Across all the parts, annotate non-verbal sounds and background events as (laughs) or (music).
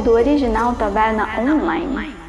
conteúdo original Taverna Online.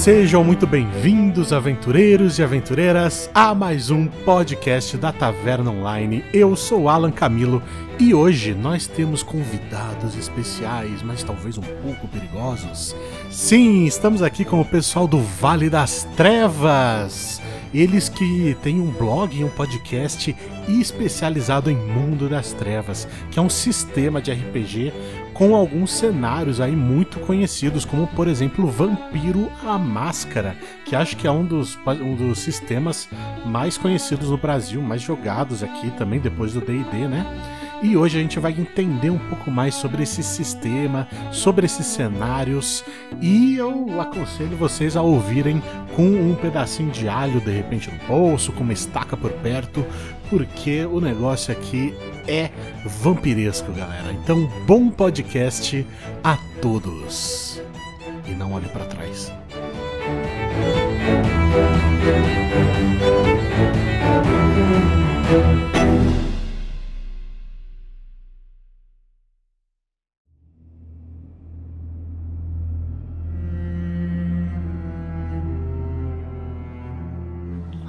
Sejam muito bem-vindos, aventureiros e aventureiras, a mais um podcast da Taverna Online. Eu sou Alan Camilo e hoje nós temos convidados especiais, mas talvez um pouco perigosos. Sim, estamos aqui com o pessoal do Vale das Trevas. Eles que têm um blog e um podcast especializado em Mundo das Trevas, que é um sistema de RPG com alguns cenários aí muito conhecidos, como por exemplo Vampiro a Máscara, que acho que é um dos, um dos sistemas mais conhecidos no Brasil, mais jogados aqui também depois do D&D, né? E hoje a gente vai entender um pouco mais sobre esse sistema, sobre esses cenários, e eu aconselho vocês a ouvirem com um pedacinho de alho de repente no bolso, com uma estaca por perto, porque o negócio aqui é vampiresco, galera. Então, bom podcast a todos. E não olhe para trás.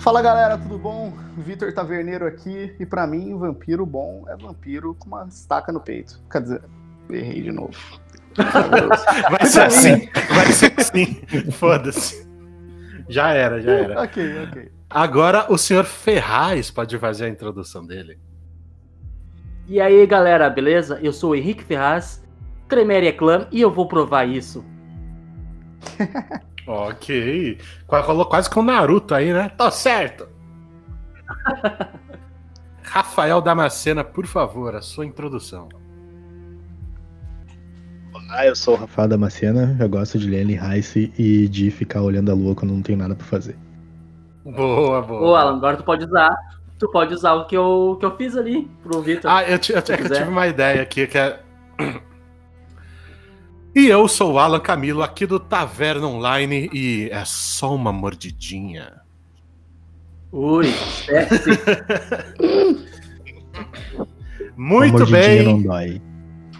Fala galera, tudo bom? Vitor Taverneiro aqui e para mim, vampiro bom é vampiro com uma estaca no peito. Quer dizer, errei de novo. vai ser assim, vai ser assim. (laughs) Foda-se. Já era, já era. ok, ok. Agora o senhor Ferraz pode fazer a introdução dele. E aí galera, beleza? Eu sou o Henrique Ferraz, Cremeria Clã e eu vou provar isso. (laughs) Ok. Rolou quase com o Naruto aí, né? Tá certo. (laughs) Rafael Damascena, por favor, a sua introdução. Olá, eu sou o Rafael Damascena, eu gosto de ler Rice e de ficar olhando a lua quando não tenho nada pra fazer. Boa, boa. Ô, Alan, agora tu pode usar. Tu pode usar o que eu, que eu fiz ali pro Vitor. Ah, eu, eu, eu, eu tive uma ideia aqui que é. E eu sou o Alan Camilo, aqui do Taverna Online, e é só uma mordidinha. Ui, sexy. (laughs) Muito bem. Não dói.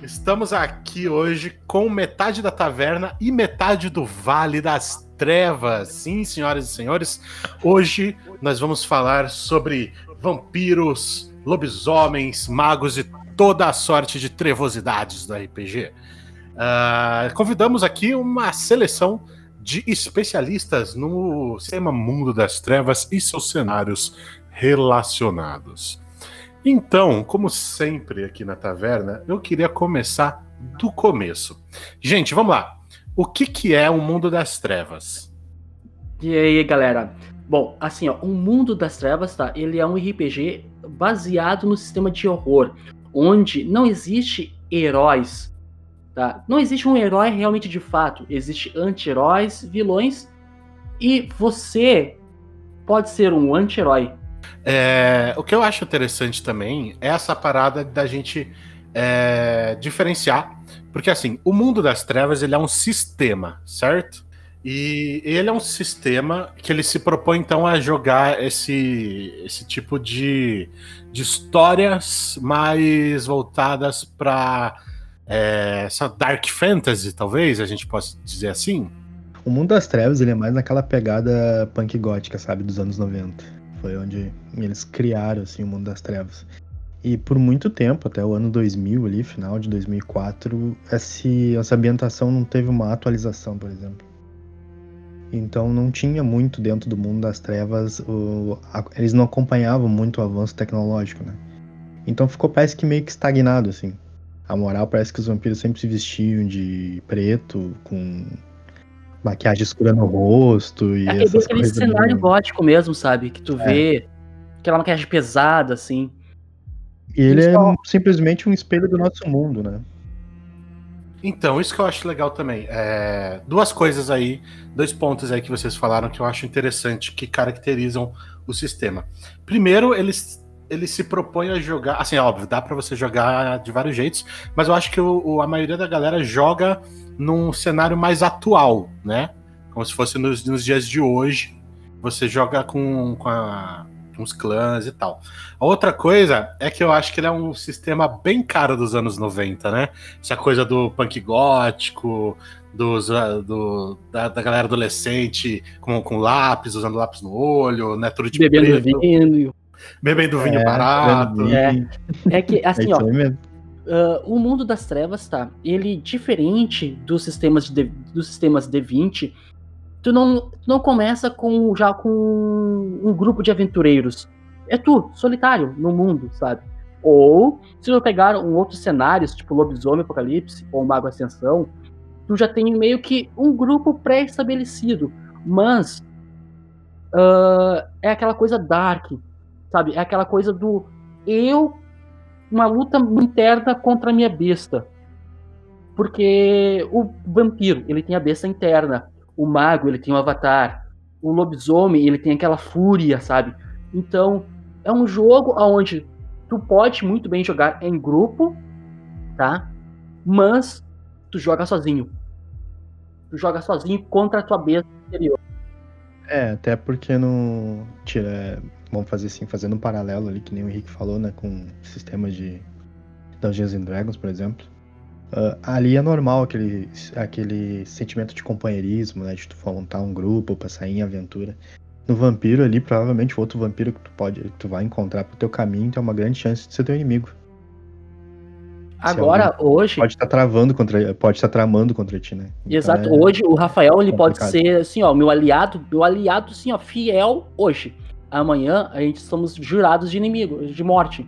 Estamos aqui hoje com metade da taverna e metade do Vale das Trevas. Sim, senhoras e senhores, hoje nós vamos falar sobre vampiros, lobisomens, magos e toda a sorte de trevosidades do RPG. Uh, convidamos aqui uma seleção de especialistas no sistema Mundo das Trevas e seus cenários relacionados. Então, como sempre aqui na taverna, eu queria começar do começo. Gente, vamos lá. O que, que é o Mundo das Trevas? E aí, galera? Bom, assim, ó, o Mundo das Trevas, tá? Ele é um RPG baseado no sistema de horror, onde não existe heróis Tá? Não existe um herói realmente de fato. Existe anti-heróis, vilões, e você pode ser um anti-herói. É, o que eu acho interessante também é essa parada da gente é, diferenciar, porque assim, o mundo das trevas ele é um sistema, certo? E ele é um sistema que ele se propõe então a jogar esse, esse tipo de, de histórias mais voltadas para é, essa dark fantasy, talvez a gente possa dizer assim. O Mundo das Trevas ele é mais naquela pegada punk gótica, sabe, dos anos 90. Foi onde eles criaram assim o Mundo das Trevas. E por muito tempo, até o ano 2000 ali, final de 2004, esse, essa ambientação não teve uma atualização, por exemplo. Então não tinha muito dentro do mundo das trevas, o, a, eles não acompanhavam muito o avanço tecnológico, né? Então ficou parece que meio que estagnado, assim. A moral parece que os vampiros sempre se vestiam de preto, com maquiagem escura no rosto e é, essas aquele cenário gótico mesmo, sabe? Que tu é. vê aquela maquiagem pesada, assim. E ele é simplesmente um espelho do nosso mundo, né? Então, isso que eu acho legal também. É, duas coisas aí, dois pontos aí que vocês falaram que eu acho interessante, que caracterizam o sistema. Primeiro, eles ele se propõe a jogar. Assim, óbvio, dá para você jogar de vários jeitos, mas eu acho que o, o, a maioria da galera joga num cenário mais atual, né? Como se fosse nos, nos dias de hoje. Você joga com, com, a, com os clãs e tal. A outra coisa é que eu acho que ele é um sistema bem caro dos anos 90, né? Essa coisa do punk gótico, dos, ah, do, da, da, galera adolescente com, com lápis, usando lápis no olho, né? Tudo de Bebendo preto. vinho. Bebendo vinho é, barato. É, é que, (laughs) assim, é ó. Uh, o mundo das trevas, tá? Ele, diferente dos sistemas, de, dos sistemas D20, tu não, tu não começa com já com um grupo de aventureiros. É tu, solitário, no mundo, sabe? Ou, se tu pegar um outros cenários, tipo Lobisomem Apocalipse ou Mago Ascensão, tu já tem meio que um grupo pré-estabelecido. Mas uh, é aquela coisa dark, sabe? É aquela coisa do eu, uma luta interna contra a minha besta. Porque o vampiro, ele tem a besta interna. O mago, ele tem o avatar. O lobisomem, ele tem aquela fúria, sabe? Então, é um jogo onde tu pode muito bem jogar em grupo, tá? Mas tu joga sozinho. Tu joga sozinho contra a tua besta interior. É, até porque não tira, vamos fazer assim, fazendo um paralelo ali que nem o Henrique falou, né, com sistemas de Dungeons and Dragons, por exemplo. Uh, ali é normal aquele, aquele sentimento de companheirismo, né? De tu montar um grupo pra sair em aventura. No vampiro ali, provavelmente o outro vampiro que tu pode, que tu vai encontrar pro teu caminho tem uma grande chance de ser teu inimigo. Agora, hoje. Pode estar tá travando contra. Pode estar tá tramando contra ti, né? Então Exato. É hoje o Rafael ele pode ser assim, ó, meu aliado, meu aliado, assim, ó, fiel hoje. Amanhã a gente somos jurados de inimigo, de morte.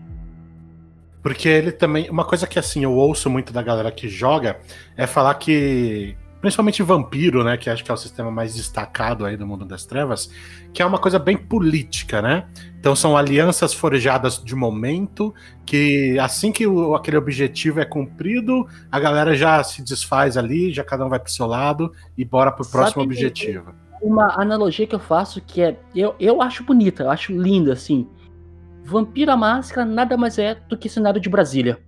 Porque ele também. Uma coisa que assim eu ouço muito da galera que joga é falar que. Principalmente vampiro, né? Que acho que é o sistema mais destacado aí do mundo das trevas, que é uma coisa bem política, né? Então são alianças forjadas de momento, que assim que o, aquele objetivo é cumprido, a galera já se desfaz ali, já cada um vai pro seu lado e bora pro próximo Sabe objetivo. Uma analogia que eu faço que é. Eu, eu acho bonita, eu acho linda, assim Vampira Máscara nada mais é do que cenário de Brasília.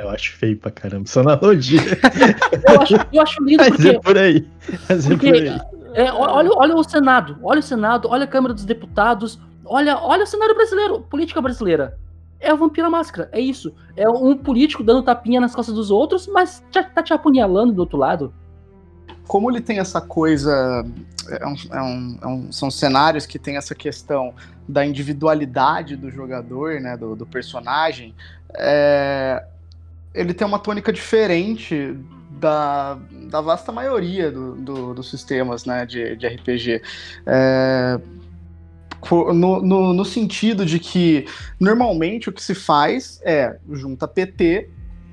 Eu acho feio pra caramba essa analogia. (laughs) eu, acho, eu acho lindo Mas porque... É por aí. Mas porque, é por aí. É, olha, olha o Senado, olha o Senado, olha a Câmara dos Deputados, olha, olha o cenário brasileiro, política brasileira. É o Vampira Máscara, é isso. É um político dando tapinha nas costas dos outros, mas tá te apunhalando do outro lado. Como ele tem essa coisa é um, é um, é um, são cenários que tem essa questão da individualidade do jogador, né, do, do personagem, é, ele tem uma tônica diferente da, da vasta maioria do, do, dos sistemas né, de, de RPG. É, no, no, no, sentido de que normalmente o que se faz é junta PT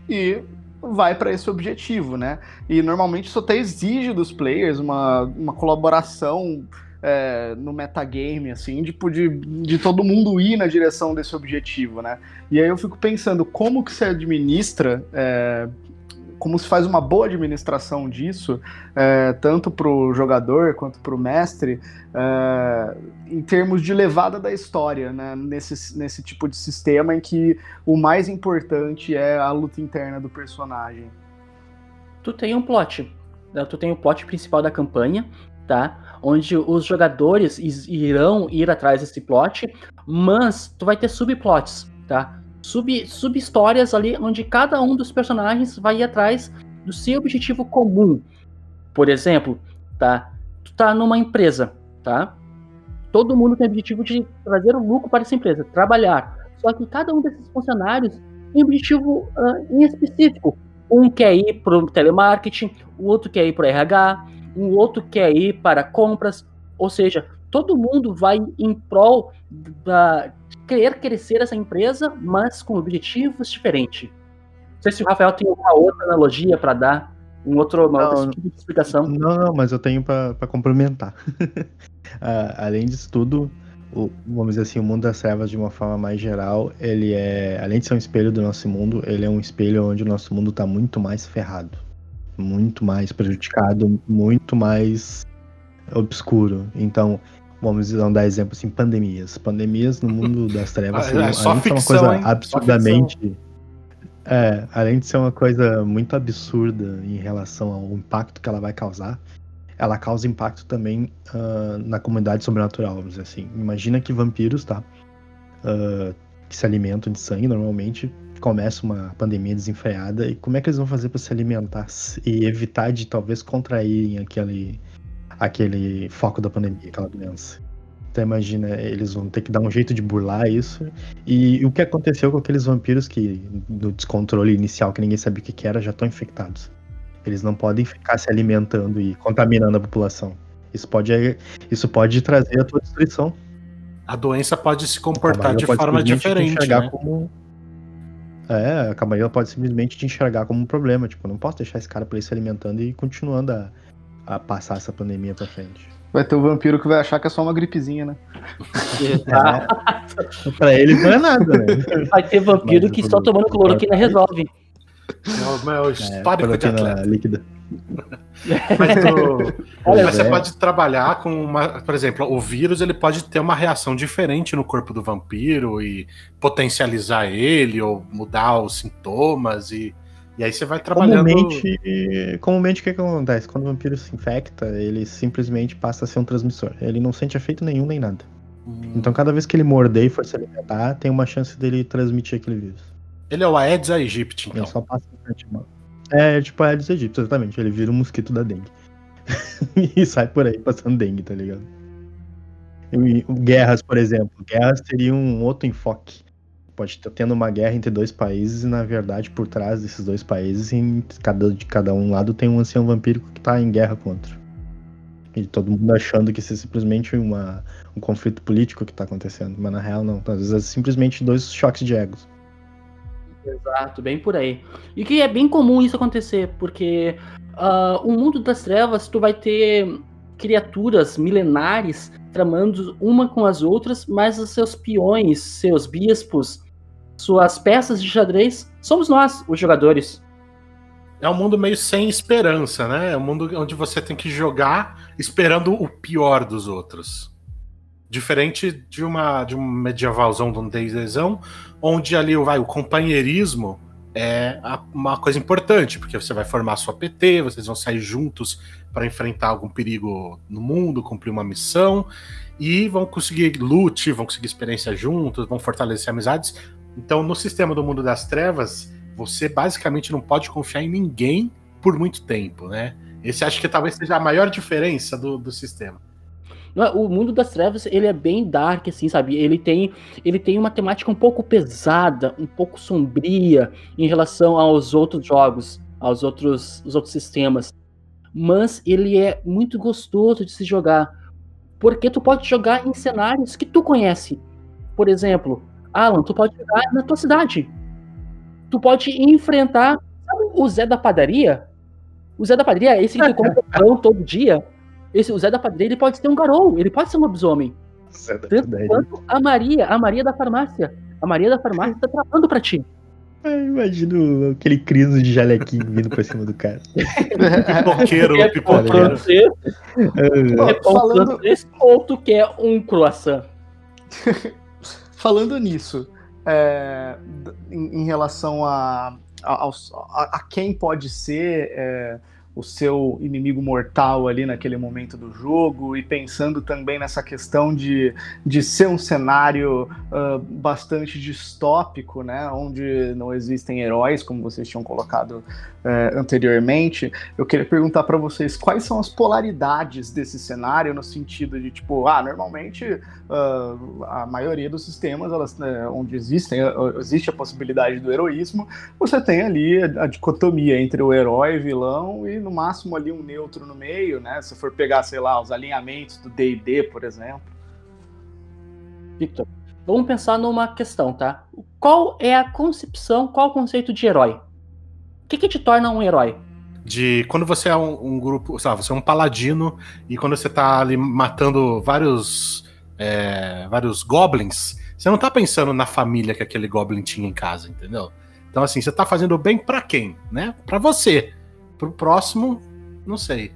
e vai para esse objetivo, né? E normalmente isso até exige dos players uma, uma colaboração é, no metagame, assim, tipo, de, de todo mundo ir na direção desse objetivo, né? E aí eu fico pensando como que se administra é, como se faz uma boa administração disso, é, tanto para o jogador quanto para o mestre, é, em termos de levada da história, né, nesse, nesse tipo de sistema em que o mais importante é a luta interna do personagem. Tu tem um plot, né, tu tem o plot principal da campanha, tá? Onde os jogadores irão ir atrás desse plot, mas tu vai ter subplots, tá? Sub, sub-histórias ali, onde cada um dos personagens vai ir atrás do seu objetivo comum. Por exemplo, tá? Tu tá numa empresa, tá? Todo mundo tem o objetivo de trazer o lucro para essa empresa, trabalhar. Só que cada um desses funcionários tem um objetivo uh, em específico. Um quer ir para o telemarketing, o outro quer ir para o RH, o outro quer ir para compras. Ou seja, todo mundo vai em prol da, querer crescer essa empresa, mas com objetivos diferentes. Não sei se o Rafael tem uma outra analogia para dar, um outro, uma não, outra tipo de explicação. Não, não, mas eu tenho para complementar. uh, (laughs) além disso tudo, o, vamos dizer assim, o mundo das trevas de uma forma mais geral, ele é, além de ser um espelho do nosso mundo, ele é um espelho onde o nosso mundo está muito mais ferrado, muito mais prejudicado, muito mais obscuro. Então, vamos dar exemplo assim, pandemias. Pandemias no mundo (laughs) das trevas, É, é além de ser uma ficção, coisa hein? Absurdamente. É, além de ser uma coisa muito absurda em relação ao impacto que ela vai causar, ela causa impacto também ah, na comunidade sobrenatural, vamos dizer assim. Imagina que vampiros, tá? Ah, que se alimentam de sangue normalmente, começa uma pandemia desenfreada, e como é que eles vão fazer para se alimentar e evitar de talvez contraírem aquele, aquele foco da pandemia, aquela doença? Então imagina, eles vão ter que dar um jeito de burlar isso. E o que aconteceu com aqueles vampiros que, no descontrole inicial, que ninguém sabia o que, era, já estão infectados. Eles não podem ficar se alimentando e contaminando a população. Isso pode, isso pode trazer a tua destruição. A doença pode se comportar de pode forma diferente, enxergar né? como. É, a Camarilla pode simplesmente te enxergar como um problema. Tipo, não posso deixar esse cara por aí se alimentando e continuando a, a passar essa pandemia pra frente. Vai ter o vampiro que vai achar que é só uma gripezinha, né? É, (laughs) pra eles não é nada, né? Vai ter vampiro Mas que só tomando cloroquina resolve. É o meu É, histórico de cloroquina atleta. líquida. Mas, tu- (laughs) Olha, mas você é. pode trabalhar com uma. Por exemplo, o vírus ele pode ter uma reação diferente no corpo do vampiro e potencializar ele ou mudar os sintomas e. E aí você vai trabalhando. Comumente, comumente o que, que acontece? Quando o vampiro se infecta, ele simplesmente passa a ser um transmissor. Ele não sente efeito nenhum nem nada. Hum, Então cada vez que ele morder e for se alimentar, tem uma chance dele transmitir aquele vírus. Ele é o Aedes aegypti, Ele então. só passa antemão. É, tipo a Aedes aegypti, exatamente. Ele vira um mosquito da dengue. (laughs) e sai por aí passando dengue, tá ligado? E, guerras, por exemplo. Guerras seria um outro enfoque. Pode estar tendo uma guerra entre dois países e, na verdade, por trás desses dois países, em cada, de cada um lado, tem um ancião vampírico que tá em guerra contra. E todo mundo achando que isso é simplesmente uma, um conflito político que tá acontecendo. Mas na real, não. Às vezes é simplesmente dois choques de egos. Exato, bem por aí. E que é bem comum isso acontecer, porque ah, o mundo das trevas, tu vai ter criaturas milenares tramando uma com as outras, mas os seus peões, seus bispos, suas peças de xadrez, somos nós, os jogadores. É um mundo meio sem esperança, né? É um mundo onde você tem que jogar esperando o pior dos outros. Diferente de uma de um medievalzão, de um D&Dzão, onde ali vai, o companheirismo é a- uma coisa importante, porque você vai formar sua PT, vocês vão sair juntos para enfrentar algum perigo no mundo, cumprir uma missão, e vão conseguir loot, vão conseguir experiência juntos, vão fortalecer amizades. Então, no sistema do mundo das trevas, você basicamente não pode confiar em ninguém por muito tempo, né? Esse acho que talvez seja a maior diferença do, do sistema. É? O mundo das trevas, ele é bem dark, assim, sabe? Ele tem, ele tem uma temática um pouco pesada, um pouco sombria em relação aos outros jogos, aos outros, os outros sistemas. Mas ele é muito gostoso de se jogar. Porque tu pode jogar em cenários que tu conhece. Por exemplo, Alan, tu pode jogar na tua cidade. Tu pode enfrentar sabe, o Zé da padaria. O Zé da padaria, esse que tu (laughs) come pão todo dia. Esse, o Zé da padaria, ele pode ser um garou, ele pode ser um lobisomem. Tanto quanto a Maria, a Maria da farmácia. A Maria da farmácia tá travando pra ti. Eu imagino aquele criso de jalequinho vindo pra cima do cara. (laughs) Pipoqueiro, É pipoqueiro. é pão falando, francês ou tu quer um croissant? (laughs) falando nisso, é, em, em relação a, a, a- a quem pode ser é, o seu inimigo mortal ali naquele momento do jogo, e pensando também nessa questão de, de ser um cenário ah, bastante distópico, né, onde não existem heróis, como vocês tinham colocado é, anteriormente, eu queria perguntar para vocês quais são as polaridades desse cenário no sentido de tipo, ah, normalmente ah, a maioria dos sistemas, elas, né, onde existem, existe a possibilidade do heroísmo, você tem ali a, a dicotomia entre o herói, vilão e no máximo ali um neutro no meio, né? Se for pegar, sei lá, os alinhamentos do D&D, por exemplo. Victor, vamos pensar numa questão, tá? Qual é a concepção, qual o conceito de herói? O que, que te torna um herói? De quando você é um, um grupo, sabe, você é um paladino e quando você tá ali matando vários é, vários goblins, você não tá pensando na família que aquele goblin tinha em casa, entendeu? Então assim, você tá fazendo bem pra quem, né? Pra você. Pro próximo, não sei.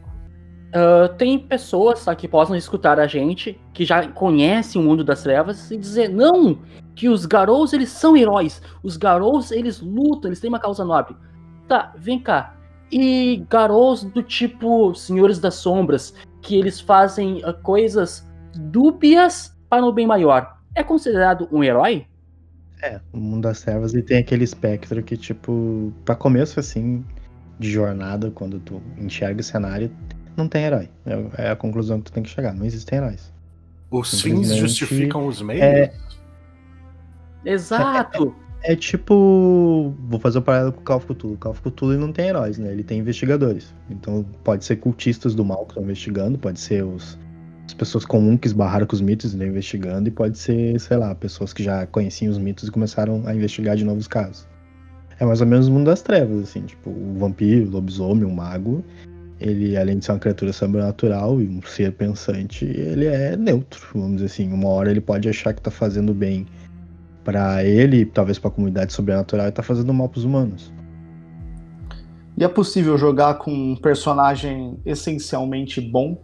Uh, tem pessoas tá, que possam escutar a gente, que já conhecem o mundo das trevas, e dizer, não, que os Garous, eles são heróis. Os Garous, eles lutam, eles têm uma causa nobre. Tá, vem cá. E Garous do tipo Senhores das Sombras, que eles fazem uh, coisas dúbias para o bem maior. É considerado um herói? É, o mundo das trevas ele tem aquele espectro que, tipo, para começo assim de jornada, quando tu enxerga o cenário, não tem herói. É, é a conclusão que tu tem que chegar. Não existem heróis. Os fins justificam os meios? É... Exato! É, é, tipo. Vou fazer o um paralelo com o Call of Cthulhu. O Call of Cthulhu não tem heróis, né? Ele tem investigadores. Então pode ser cultistas do mal que estão investigando, pode ser os, as pessoas comuns que esbarraram com os mitos e estão investigando, e pode ser, sei lá, pessoas que já conheciam os mitos e começaram a investigar de novos casos. É mais ou menos o mundo das trevas, assim, tipo, o vampiro, o lobisomem, o mago ele, além de ser uma criatura sobrenatural e um ser pensante, ele é neutro, vamos dizer assim. Uma hora ele pode achar que tá fazendo bem para ele, talvez para a comunidade sobrenatural, e tá fazendo mal pros humanos. E é possível jogar com um personagem essencialmente bom?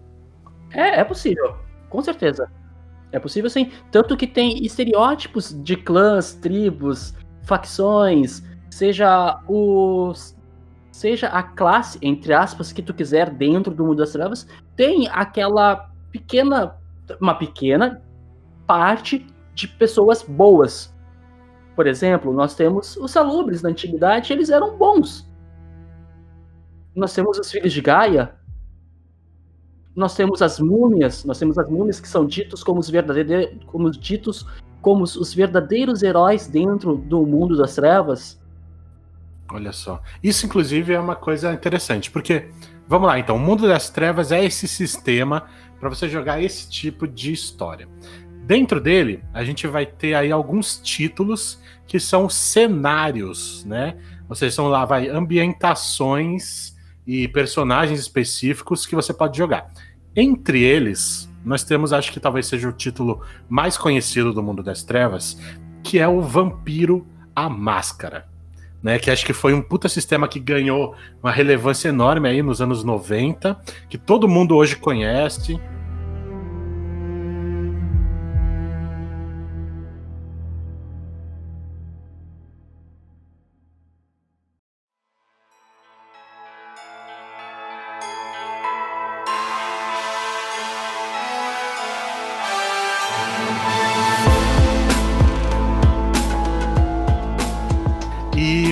É, é possível, com certeza. É possível sim. Tanto que tem estereótipos de clãs, tribos, facções, seja os seja a classe, entre aspas, que tu quiser dentro do mundo das trevas, tem aquela pequena, uma pequena parte de pessoas boas. Por exemplo, nós temos os salubres na antiguidade, eles eram bons. Nós temos os filhos de Gaia. Nós temos as múmias, nós temos as múmias que são ditos como os verdadeiros, como ditos como os verdadeiros heróis dentro do mundo das trevas. Olha só. Isso, inclusive, é uma coisa interessante, porque, vamos lá, então, o mundo das trevas é esse sistema para você jogar esse tipo de história. Dentro dele, a gente vai ter aí alguns títulos que são cenários, né? Ou seja, são lá, vai, ambientações e personagens específicos que você pode jogar. Entre eles, nós temos, acho que talvez seja o título mais conhecido do mundo das trevas, que é o Vampiro a Máscara né? Que acho que foi um puta sistema que ganhou uma relevância enorme aí nos anos 90, que todo mundo hoje conhece.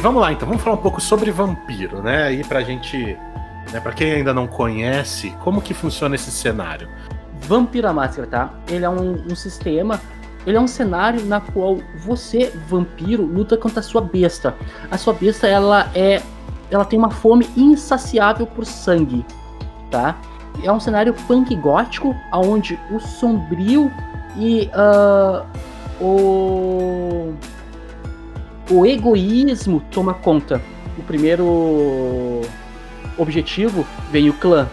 Vamos lá, então, vamos falar um pouco sobre vampiro, né? Aí pra gente, né, pra quem ainda não conhece, como que funciona esse cenário? Vampiro a Máscara, tá? Ele é um, um sistema ele é um cenário na qual você, vampiro, luta contra a sua besta. A sua besta, ela é. Ela tem uma fome insaciável por sangue, tá? É um cenário punk gótico, onde o sombrio e uh, o o egoísmo toma conta. O primeiro objetivo vem o clã.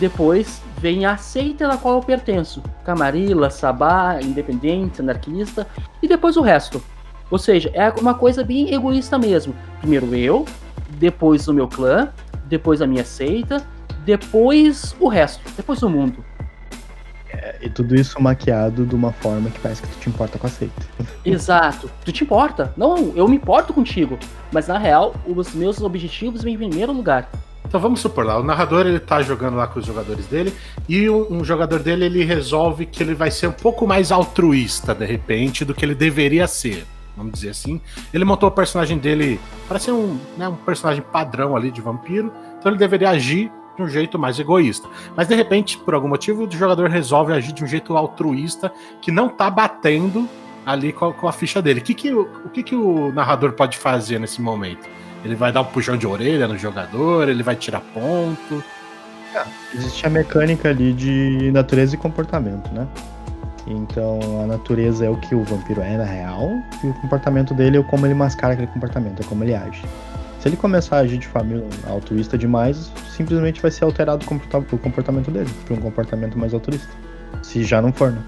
Depois vem a seita na qual eu pertenço. Camarilla, Sabá, independente, anarquista. E depois o resto. Ou seja, é uma coisa bem egoísta mesmo. Primeiro eu, depois o meu clã, depois a minha seita, depois o resto, depois o mundo. É, e tudo isso maquiado de uma forma que parece que tu te importa com a seita. (laughs) Exato. Tu te importa. Não, eu me importo contigo. Mas na real, os meus objetivos vêm em primeiro lugar. Então vamos supor lá, o narrador ele tá jogando lá com os jogadores dele e um, um, jogador dele ele resolve que ele vai ser um pouco mais altruísta de repente do que ele deveria ser, vamos dizer assim. Ele montou o personagem dele para ser um, né, um personagem padrão ali de vampiro, então ele deveria agir de um jeito mais egoísta. Mas de repente, por algum motivo, o jogador resolve agir de um jeito altruísta que não tá batendo ali com a, com a ficha dele. Que que, o que, que o narrador pode fazer nesse momento? Ele vai dar um puxão de orelha no jogador, ele vai tirar ponto. É, existe a mecânica ali de natureza e comportamento, né? Então a natureza é o que o vampiro é na real, e o comportamento dele é como ele mascara aquele comportamento, é como ele age. Se ele começar a agir de família altruísta demais, simplesmente vai ser alterado o comportamento dele para um comportamento mais altruísta. Se já não for, né?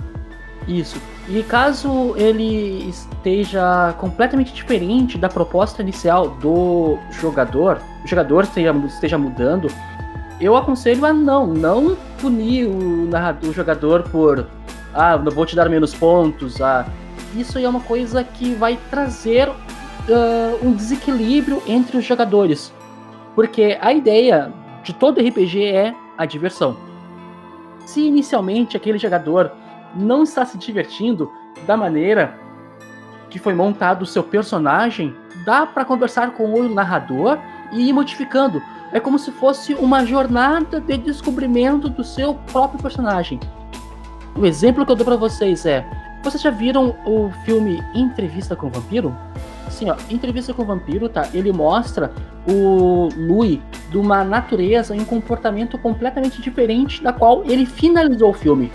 Isso. E caso ele esteja completamente diferente da proposta inicial do jogador, o jogador esteja, esteja mudando, eu aconselho a não, não punir o, narrador, o jogador por ah, não vou te dar menos pontos, ah, isso aí é uma coisa que vai trazer uh, um desequilíbrio entre os jogadores. Porque a ideia de todo RPG é a diversão. Se inicialmente aquele jogador não está se divertindo da maneira que foi montado o seu personagem, dá para conversar com o narrador e ir modificando. É como se fosse uma jornada de descobrimento do seu próprio personagem. O exemplo que eu dou para vocês é: vocês já viram o filme Entrevista com o Vampiro? Assim, ó, Entrevista com o Vampiro, tá? Ele mostra o Louis de uma natureza e um comportamento completamente diferente da qual ele finalizou o filme.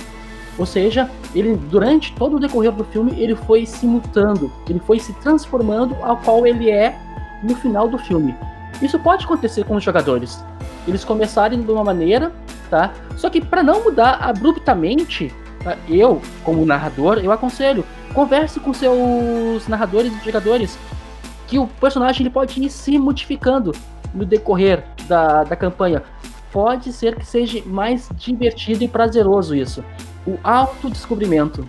Ou seja, ele durante todo o decorrer do filme ele foi se mutando, ele foi se transformando ao qual ele é no final do filme. Isso pode acontecer com os jogadores. Eles começarem de uma maneira, tá? Só que para não mudar abruptamente? Eu, como narrador, eu aconselho, converse com seus narradores e jogadores que o personagem ele pode ir se modificando no decorrer da, da campanha. Pode ser que seja mais divertido e prazeroso isso. O autodescobrimento.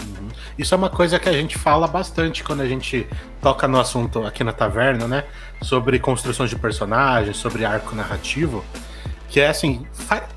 Uhum. Isso é uma coisa que a gente fala bastante quando a gente toca no assunto aqui na taverna, né? Sobre construções de personagens, sobre arco narrativo. Que é assim,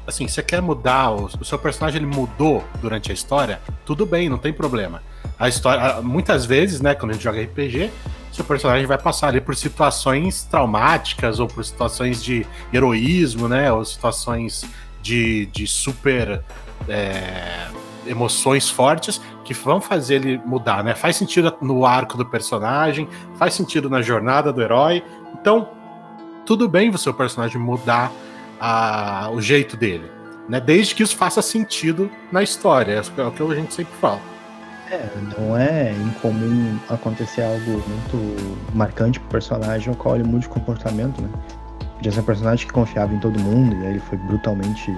assim, você quer mudar, o, o, seu personagem ele mudou durante a história, tudo bem, não tem problema. A história, muitas vezes, né, quando a gente joga RPG, seu personagem vai passar ali por situações traumáticas ou por situações de heroísmo, né, ou situações de, de super é, emoções fortes que vão fazer ele mudar, né? Faz sentido no arco do personagem, faz sentido na jornada do herói. Então, tudo bem o seu personagem mudar a, o jeito dele, né? Desde que isso faça sentido na história, é o que a gente sempre fala. É, não é incomum acontecer algo muito marcante pro personagem, ao qual ele mude de comportamento, né? Podia ser um personagem que confiava em todo mundo e aí ele foi brutalmente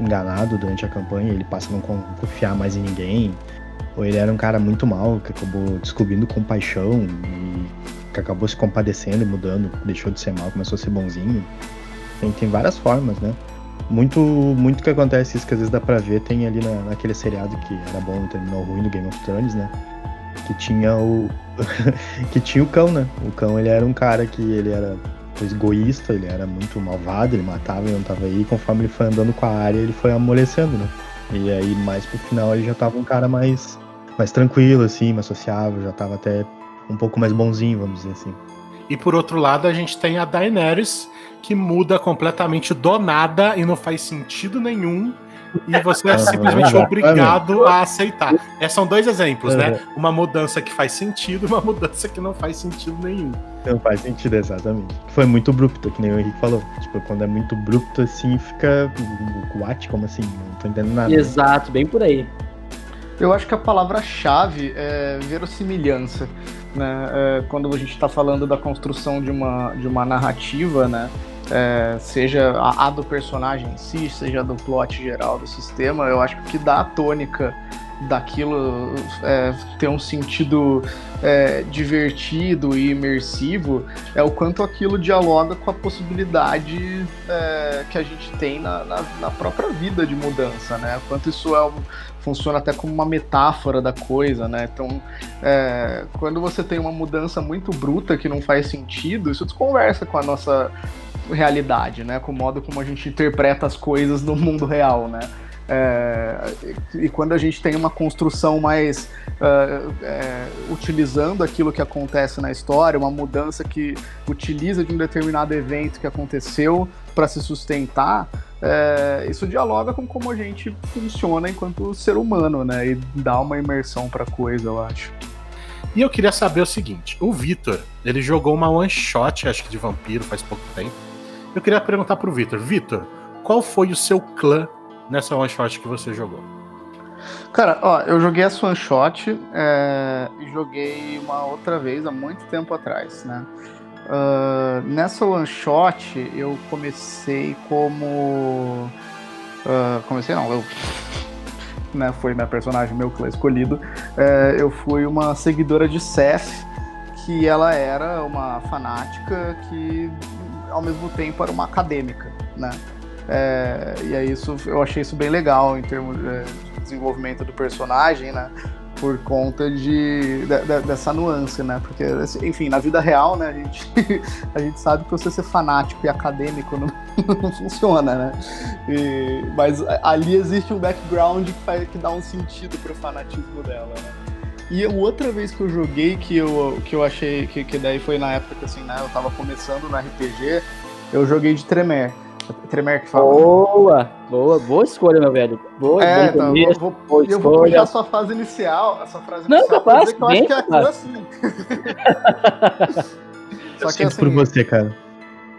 enganado durante a campanha, ele passa a não confiar mais em ninguém. Ou ele era um cara muito mal, que acabou descobrindo compaixão e que acabou se compadecendo e mudando, deixou de ser mal, começou a ser bonzinho. Tem, tem várias formas, né? Muito, muito que acontece isso que às vezes dá pra ver, tem ali na, naquele seriado que era bom e terminou ruim do Game of Thrones, né? Que tinha o. (laughs) que tinha o cão, né? O cão ele era um cara que ele era egoísta, ele era muito malvado, ele matava e não tava aí. Conforme ele foi andando com a área, ele foi amolecendo, né? E aí, mais pro final, ele já tava um cara mais, mais tranquilo, assim, mais sociável, já tava até um pouco mais bonzinho, vamos dizer assim. E por outro lado, a gente tem a Daenerys, que muda completamente do nada e não faz sentido nenhum e você é (laughs) simplesmente obrigado a aceitar. É, são dois exemplos, né? Uma mudança que faz sentido e uma mudança que não faz sentido nenhum. Não faz sentido, exatamente. Foi muito abrupto, que nem o Henrique falou. Tipo, quando é muito abrupto assim, fica. What? Como assim? Não tô entendendo nada. Exato, bem por aí. Eu acho que a palavra-chave é verossimilhança. Né? É, quando a gente está falando da construção de uma, de uma narrativa, né? é, seja a, a, do personagem em si, seja do plot geral do sistema, eu acho que dá a tônica daquilo é, ter um sentido é, divertido e imersivo é o quanto aquilo dialoga com a possibilidade é, que a gente tem na, na, na, própria vida de mudança, né? Quanto isso é, funciona até como uma metáfora da coisa, né? Então, é, quando você tem uma mudança muito bruta que não faz sentido, isso desconversa com a nossa realidade, né? Com o modo como a gente interpreta as coisas no mundo real, né? É, e quando a gente tem uma construção mais uh, utilizando aquilo que acontece na história, uma mudança que utiliza de um determinado evento que aconteceu para se sustentar, é, isso dialoga com como a gente funciona enquanto ser humano, né? E dá uma imersão para coisa, eu acho. E eu queria saber o seguinte: o Vitor, ele jogou uma one shot, acho que de vampiro faz pouco tempo. Eu queria perguntar pro Vitor. Vitor, qual foi o seu clã nessa one shot que você jogou? Cara, ó, eu joguei essa one shot é, e joguei uma outra vez há muito tempo atrás, né? Uh, nessa one shot eu comecei como. Uh, comecei não, eu. Né, foi minha personagem, meu clã escolhido. É, eu fui uma seguidora de Seth, que ela era uma fanática que ao mesmo tempo era uma acadêmica, né? É, e aí isso, eu achei isso bem legal em termos é, de desenvolvimento do personagem, né? Por conta de, de, de, dessa nuance, né? Porque, enfim, na vida real, né, a gente, (laughs) a gente sabe que você ser fanático e acadêmico não, (laughs) não funciona, né? E, mas ali existe um background que, faz, que dá um sentido pro fanatismo dela, né? E outra vez que eu joguei, que eu, que eu achei que, que daí foi na época que assim, né, eu tava começando no RPG, eu joguei de Tremere. Tremere que fala. Boa, boa, boa escolha, meu velho. Boa, é, então, eu vou, boa eu vou puxar a sua fase inicial, a sua frase Não, inicial, capaz, que eu acho que é aquilo assim. Só que assim, por você, cara.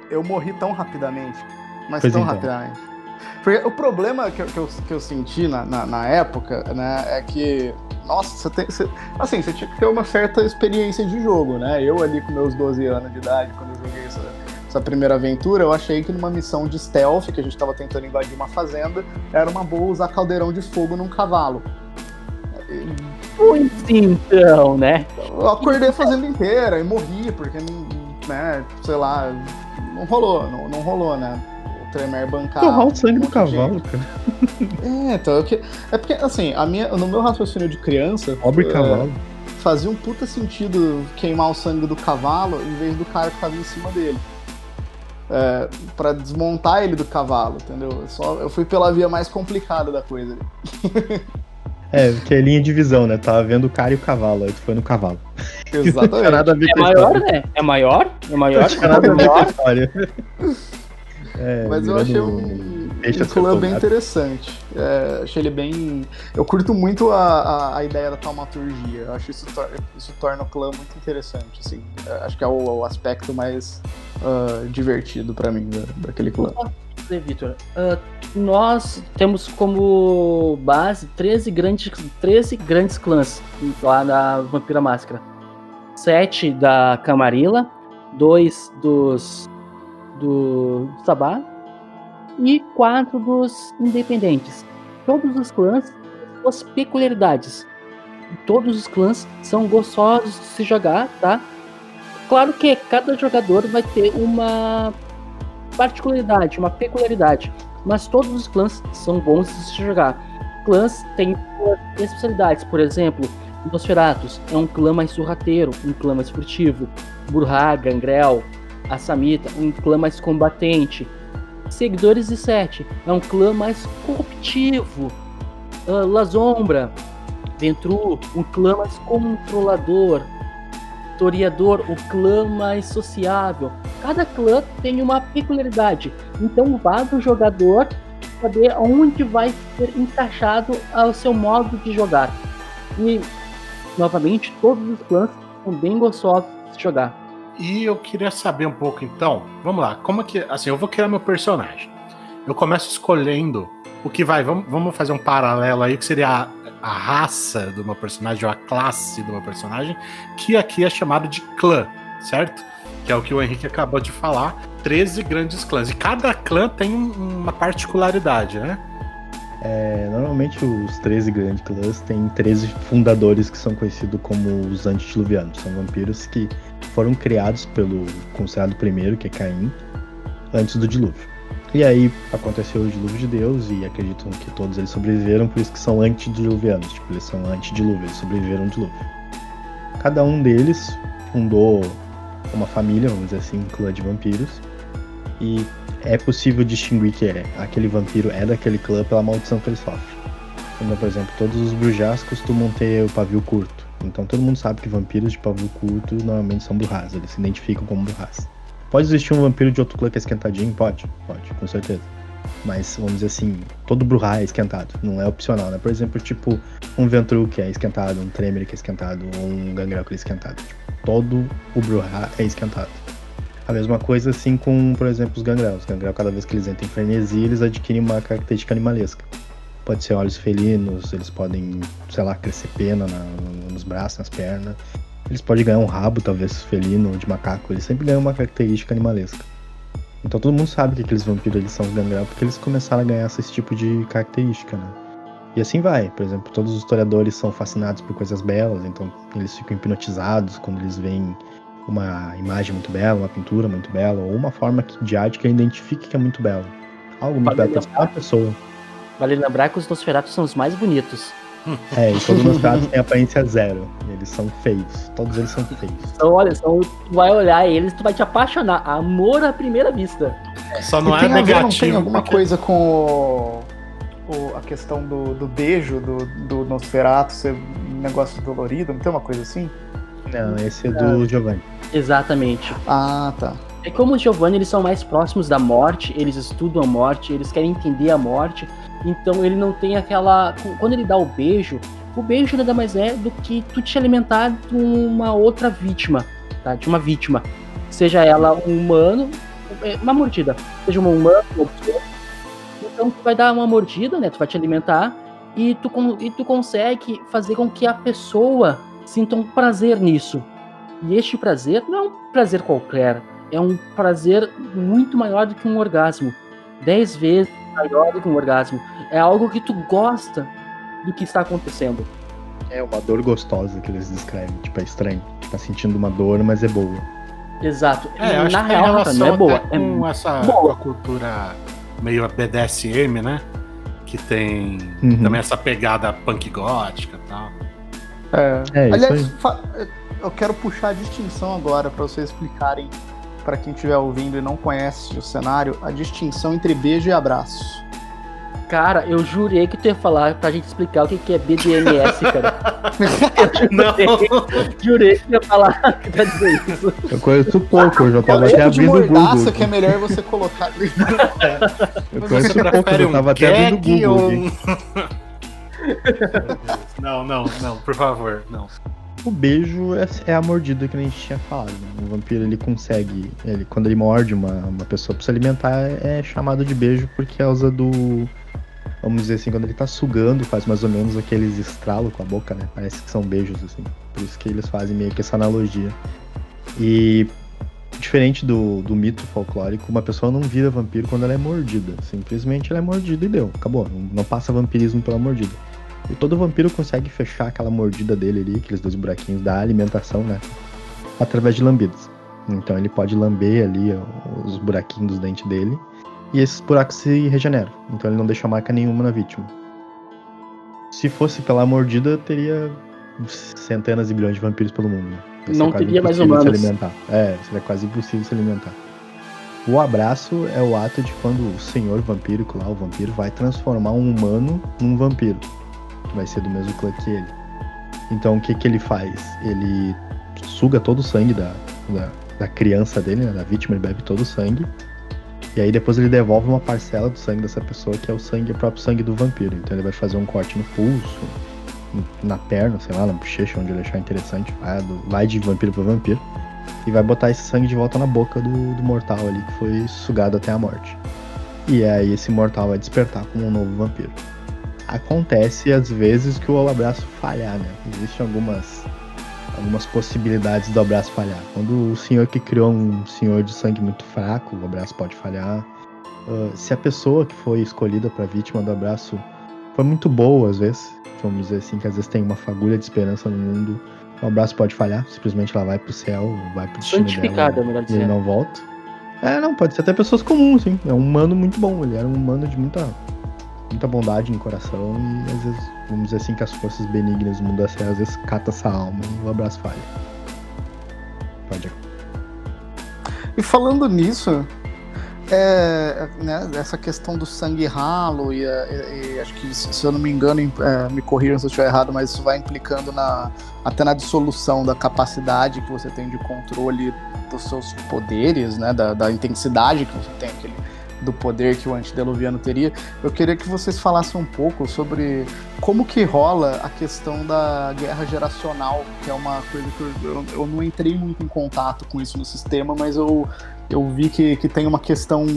Eu morri tão rapidamente, mas Pois tão então. rapidamente. Porque o problema que, eu- que eu, que eu senti na, na, na época, né, é que, nossa, você tem. Você, assim, você tinha que ter uma certa experiência de jogo, né? Eu ali com meus 12 anos de idade, quando eu joguei essa, essa primeira aventura, eu achei que numa missão de stealth, que a gente tava tentando invadir uma fazenda, era uma boa usar caldeirão de fogo num cavalo. Pois então, né? Eu acordei a fazenda inteira e morri, porque, não- né, sei lá, não rolou, não, não rolou, né? O Tremere bancar. Torrar o sangue um do cavalo, gente. cara. É, então, que- é porque, assim, a minha, no meu raciocínio de criança, Pobre é, cavalo. fazia um puta sentido queimar o sangue do cavalo em vez do cara que tava em cima dele. É, para desmontar ele do cavalo, entendeu? Eu Só, eu fui pela via mais complicada da coisa. ali. (laughs) É, que é linha de visão, né? Tava vendo o cara e o cavalo, aí tu foi no cavalo. (laughs) Exatamente. nada a ver É maior, história. né? É maior? É maior? Não tinha nada a ver com a história. (laughs) É, Mas eu achei um, um clã bem afogado. interessante. É, achei ele bem. Eu curto muito a, a, a ideia da taumaturgia. Eu acho isso, tor- isso torna o clã muito interessante. Assim. É, Acho que é o, o aspecto mais ah, divertido pra mim da- daquele clã. Vitor, ah, nós temos como base 13 grandes, 13 grandes clãs lá na Vampira Máscara. Sete da Camarilla, dois dos do Sabá e quatro dos independentes. Todos os clãs têm suas peculiaridades. Todos os clãs são gostosos de se jogar, tá? Claro que cada jogador vai ter uma particularidade, uma peculiaridade. Mas todos os clãs são bons de se jogar. Clãs têm especialidades, por exemplo, Nosferatus é um clã mais sorrateiro, um clã mais furtivo. Burha, Gangrel, Assamita, um clã mais combatente. Seguidores de Sete é um clã mais corruptivo. Ah, Lazombra, Ventru, um clã mais controlador. Toreador, o clã mais sociável. Cada clã tem uma peculiaridade. Então vá do jogador saber onde vai ser encaixado ao seu modo de jogar. E, novamente, todos os clãs são bem gostosos de jogar. E eu queria saber um pouco, então, vamos lá, como é que. Assim, eu vou criar meu personagem. Eu começo escolhendo o que vai. Vamos, vamos fazer um paralelo aí, que seria a, a raça do meu personagem, ou a classe do meu personagem, que aqui é chamado de clã, certo? Que é o que o Henrique acabou de falar. 13 grandes clãs. E cada clã tem um- uma particularidade, né? É, normalmente os 13 grandes clãs têm 13 fundadores que são conhecidos como os antediluvianos. São vampiros que foram criados pelo considerado primeiro, que é Caim, antes do dilúvio. E aí aconteceu o dilúvio de Deus e acreditam que todos eles sobreviveram, por isso que são antediluvianos. Tipo, eles são antidilúvio, eles sobreviveram ao dilúvio. Cada um deles fundou uma família, vamos dizer assim, clã de vampiros. E é possível distinguir que é, aquele vampiro é daquele clã pela maldição que ele sofre. Como, por exemplo, todos os brujás costumam ter o pavio curto. Então todo mundo sabe que vampiros de pavio curto normalmente são burras, eles se identificam como burras. Pode existir um vampiro de outro clã que é esquentadinho? Pode, pode, com certeza. Mas vamos dizer assim, todo Bruhá é esquentado, não é opcional, né? Por exemplo, tipo um Ventru que é esquentado, um Tremere que é esquentado, ou um Gangrel que é esquentado. Tipo, todo o Bruhá é esquentado. A mesma coisa assim com, por exemplo, os Gangrel. Os Gangrel, cada vez que eles entram em frenesi, eles adquirem uma característica animalesca. Pode ser olhos felinos, eles podem, sei lá, crescer pena na- nos braços, nas pernas. Eles podem ganhar um rabo, talvez, felino, de macaco. Eles sempre ganham uma característica animalesca. Então todo mundo sabe que aqueles vampiros eles são os gangrel porque eles começaram a ganhar esse tipo de característica, né? E assim vai. Por exemplo, todos os historiadores são fascinados por coisas belas, então eles ficam hipnotizados quando eles veem uma imagem muito bela, uma pintura muito bela, ou uma forma de arte que identifique que é muito bela. Algo muito belo, uma pessoa. Vale lembrar que os Nosferatus são os mais bonitos. É, e todos os Nosferatu têm aparência zero. Eles são feios. Todos eles são feios. Então, olha, são, tu vai olhar eles, tu vai te apaixonar. Amor à primeira vista. Só não e é tem a ver, negativo. não tem alguma porque- coisa com o, o- a questão do, do beijo do, do Nosferatu ser um negócio dolorido? Não tem uma coisa assim? Não, esse é do Giovanni. Exatamente. Ah, tá. É como os Giovanni, eles são mais próximos da morte, eles estudam a morte, eles querem entender a morte, então ele não tem aquela. Quando ele dá o beijo, o beijo nada mais é do que tu te alimentar de uma outra vítima, tá? De uma vítima. Seja ela um humano, é, uma mordida, seja um humano ou pessoa. Então tu vai dar uma mordida, né? Tu vai te alimentar e tu, e tu consegue fazer com que a pessoa sinta um prazer nisso. E este prazer não é um prazer qualquer, é um prazer muito maior do que um orgasmo. Dez vezes maior do que um orgasmo. É algo que tu gosta do que está acontecendo. É uma dor gostosa que eles descrevem. Tipo, é estranho. Tá sentindo uma dor, mas é boa. Exato. É, eu Na real, relação não é boa. É com essa boa. cultura meio BDSM, né? Que tem Uhum. também essa pegada punk gótica e tal. É. É, isso Aliás, eu quero puxar a distinção agora para vocês explicarem para quem estiver ouvindo e não conhece o cenário, a distinção entre beijo e abraço. Cara, eu jurei que tu ia falar pra gente explicar o que que é BDMS, cara. (laughs) Não, (laughs) Jurei que tu ia falar pra dizer isso. Eu conheço pouco, eu já tava o até abrindo o mordaça Google. que é melhor você colocar. (laughs) Eu conheço você pouco, eu um tava até abrindo o Google. ou. Não, não, não, por favor, não. O beijo é, é a mordida que a gente tinha falado. Né? O vampiro ele consegue, ele, quando ele morde uma, uma pessoa pra se alimentar, é chamado de beijo por causa do. Vamos dizer assim, quando ele tá sugando, faz mais ou menos aqueles estralos com a boca, né? Parece que são beijos, assim. Por isso que eles fazem meio que essa analogia. E diferente do, do mito folclórico, uma pessoa não vira vampiro quando ela é mordida. Simplesmente ela é mordida e deu. Acabou. Não, não passa vampirismo pela mordida. E todo vampiro consegue fechar aquela mordida dele ali, aqueles dois buraquinhos da alimentação, né? Através de lambidas. Então ele pode lamber ali os buraquinhos dos dentes dele. E esses buracos se regeneram. Então ele não deixa marca nenhuma na vítima. Se fosse pela mordida, teria centenas e bilhões de vampiros pelo mundo. né? Não teria mais impossível se humanos. alimentar. É, seria quase impossível se alimentar. O abraço é o ato de quando o senhor vampírico lá, o vampiro, vai transformar um humano num vampiro. Vai ser do mesmo clã que ele. Então o que, que ele faz? Ele suga todo o sangue da, da, da criança dele, né, da vítima, ele bebe todo o sangue. E aí depois ele devolve uma parcela do sangue dessa pessoa, que é o sangue, o próprio sangue do vampiro. Então ele vai fazer um corte no pulso, na perna, sei lá, na bochecha, onde ele achar interessante. Vai, vai de vampiro pra vampiro. E vai botar esse sangue de volta na boca do, do mortal ali, que foi sugado até a morte. E aí esse mortal vai despertar como um novo vampiro. Acontece às vezes que o abraço falhar, né? Existem algumas algumas possibilidades do abraço falhar. Quando o senhor que criou um senhor de sangue muito fraco, o abraço pode falhar. Ah, se a pessoa que foi escolhida para vítima do abraço foi muito boa, às vezes, vamos dizer assim, que às vezes tem uma fagulha de esperança no mundo, o abraço pode falhar. Simplesmente ela vai pro céu, vai pro destino Santificada, dela melhor e ele dizendo. não volta. É, não, pode ser até pessoas comuns, sim. É um humano muito bom. Ele era um humano de muita, muita bondade no coração e às vezes, vamos dizer assim, que as forças benignas do mundo das trevas às vezes cata essa alma e o abraço falha. Pode E falando nisso, é, né, essa questão do sangue ralo, e, e- e acho que, se eu não me engano, é, me corrijam se eu estiver errado, mas isso vai implicando na, até na dissolução da capacidade que você tem de controle dos seus poderes, né, da, da intensidade que você tem, aquele, do poder que o antediluviano teria. Eu queria que vocês falassem um pouco sobre como que rola a questão da guerra geracional, que é uma coisa que eu, eu, eu não entrei muito em contato com isso no sistema, mas eu eu vi que, que tem uma questão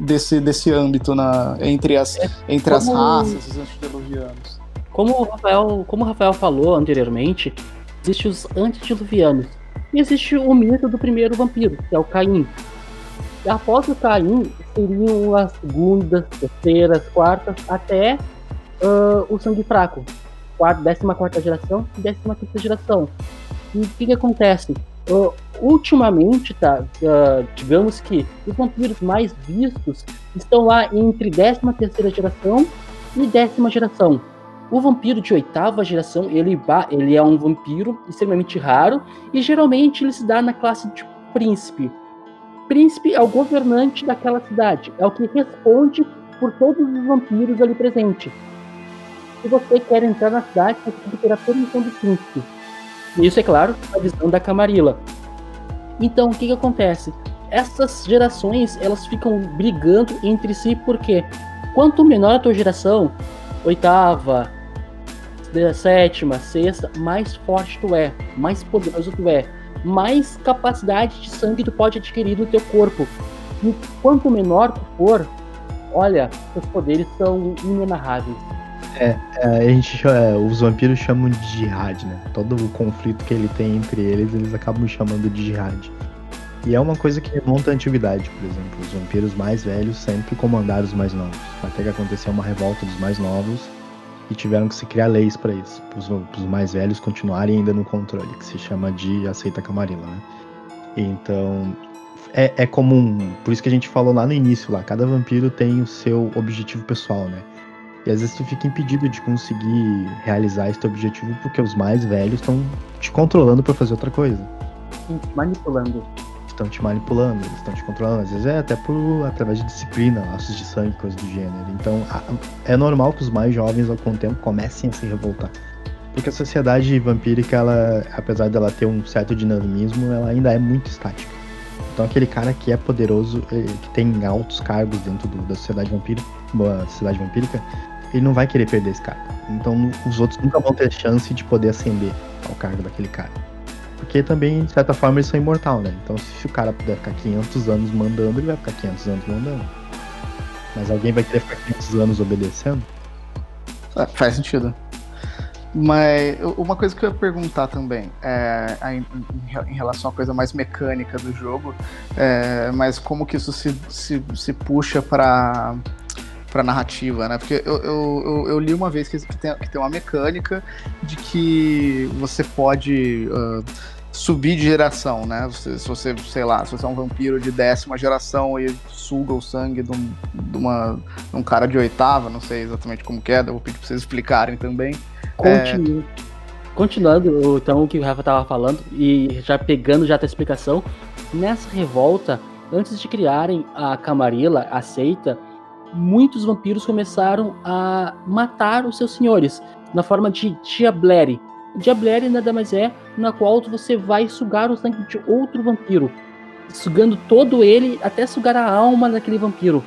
desse, desse âmbito na, entre as, entre as como- raças, os antediluvianos. Como o Rafael, como o Rafael falou anteriormente, existem os antediluvianos. E existe o mito do primeiro vampiro, que é o Caim. Após o Caim, seriam as segundas, terceiras, quartas, até ah, o sangue fraco. Quarta, décima quarta geração e décima quinta geração. E o que, que acontece? Ah, ultimamente, tá, uh, digamos que os vampiros mais vistos estão lá entre 13 terceira geração e décima geração. O vampiro de oitava geração, ele, ele é um vampiro extremamente raro e geralmente ele se dá na classe de príncipe. Príncipe é o governante daquela cidade, é o que responde por todos os vampiros ali presentes. Se você quer entrar na cidade, você tem que ter a permissão do príncipe. Isso é claro, a visão da Camarilla. Então, o que, que acontece? Essas gerações elas ficam brigando entre si porque quanto menor a tua geração, oitava, sétima, sexta, mais forte tu é, mais poderoso tu é, mais capacidade de sangue tu pode adquirir no teu corpo. E quanto menor tu for, olha, seus poderes são inenarráveis. É, é, a gente, é, os vampiros chamam de jihad, né? Todo o conflito que ele tem entre eles, eles acabam chamando de jihad. E é uma coisa que remonta à antiguidade, por exemplo. Os vampiros mais velhos sempre comandaram os mais novos. Até que aconteceu uma revolta dos mais novos e tiveram que se criar leis para isso, para os mais velhos continuarem ainda no controle, que se chama de aceita camarila, né? Então, é, é comum, por isso que a gente falou lá no início lá, cada vampiro tem o seu objetivo pessoal, né? E às vezes tu fica impedido de conseguir realizar esse objetivo porque os mais velhos estão te controlando para fazer outra coisa. Manipulando. Estão te manipulando, eles estão te controlando. Às vezes é até por através de disciplina, laços de sangue, coisas do gênero. Então é normal que os mais jovens, ao com tempo, comecem a se revoltar. Porque a sociedade vampírica, ela, apesar dela ter um certo dinamismo, ela ainda é muito estática. Então aquele cara que é poderoso, eh, que tem altos cargos dentro do, da sociedade vampírica, sociedade vampírica, ele não vai querer perder esse cargo. Então os outros nunca vão ter chance de poder ascender ao cargo daquele cara. Porque também, de certa forma, eles são imortal, né? Então se o cara puder ficar 500 anos mandando, ele vai ficar 500 anos mandando. Mas alguém vai querer ficar 500 anos obedecendo? É, faz sentido. Mas uma coisa que eu ia perguntar também, é, em, em, relação à coisa mais mecânica do jogo, é, mas como que isso se, se, se puxa para pra narrativa, né? Porque eu, eu, eu, eu li uma vez que, tem, que tem uma mecânica de que você pode uh, subir de geração, né? Você, se você, sei lá, se você é um vampiro de décima geração e suga o sangue de um, de uma, de um cara de oitava, não sei exatamente como que é, eu vou pedir pra vocês explicarem também. Continu... É... Continuando então o que o Rafa tava falando e já pegando já a explicação, nessa revolta, antes de criarem a Camarilla, a seita, muitos vampiros começaram a matar os seus senhores na forma de Diableri. Diableri nada mais é na qual você vai sugar o sangue de outro vampiro, sugando todo ele até sugar a alma daquele vampiro.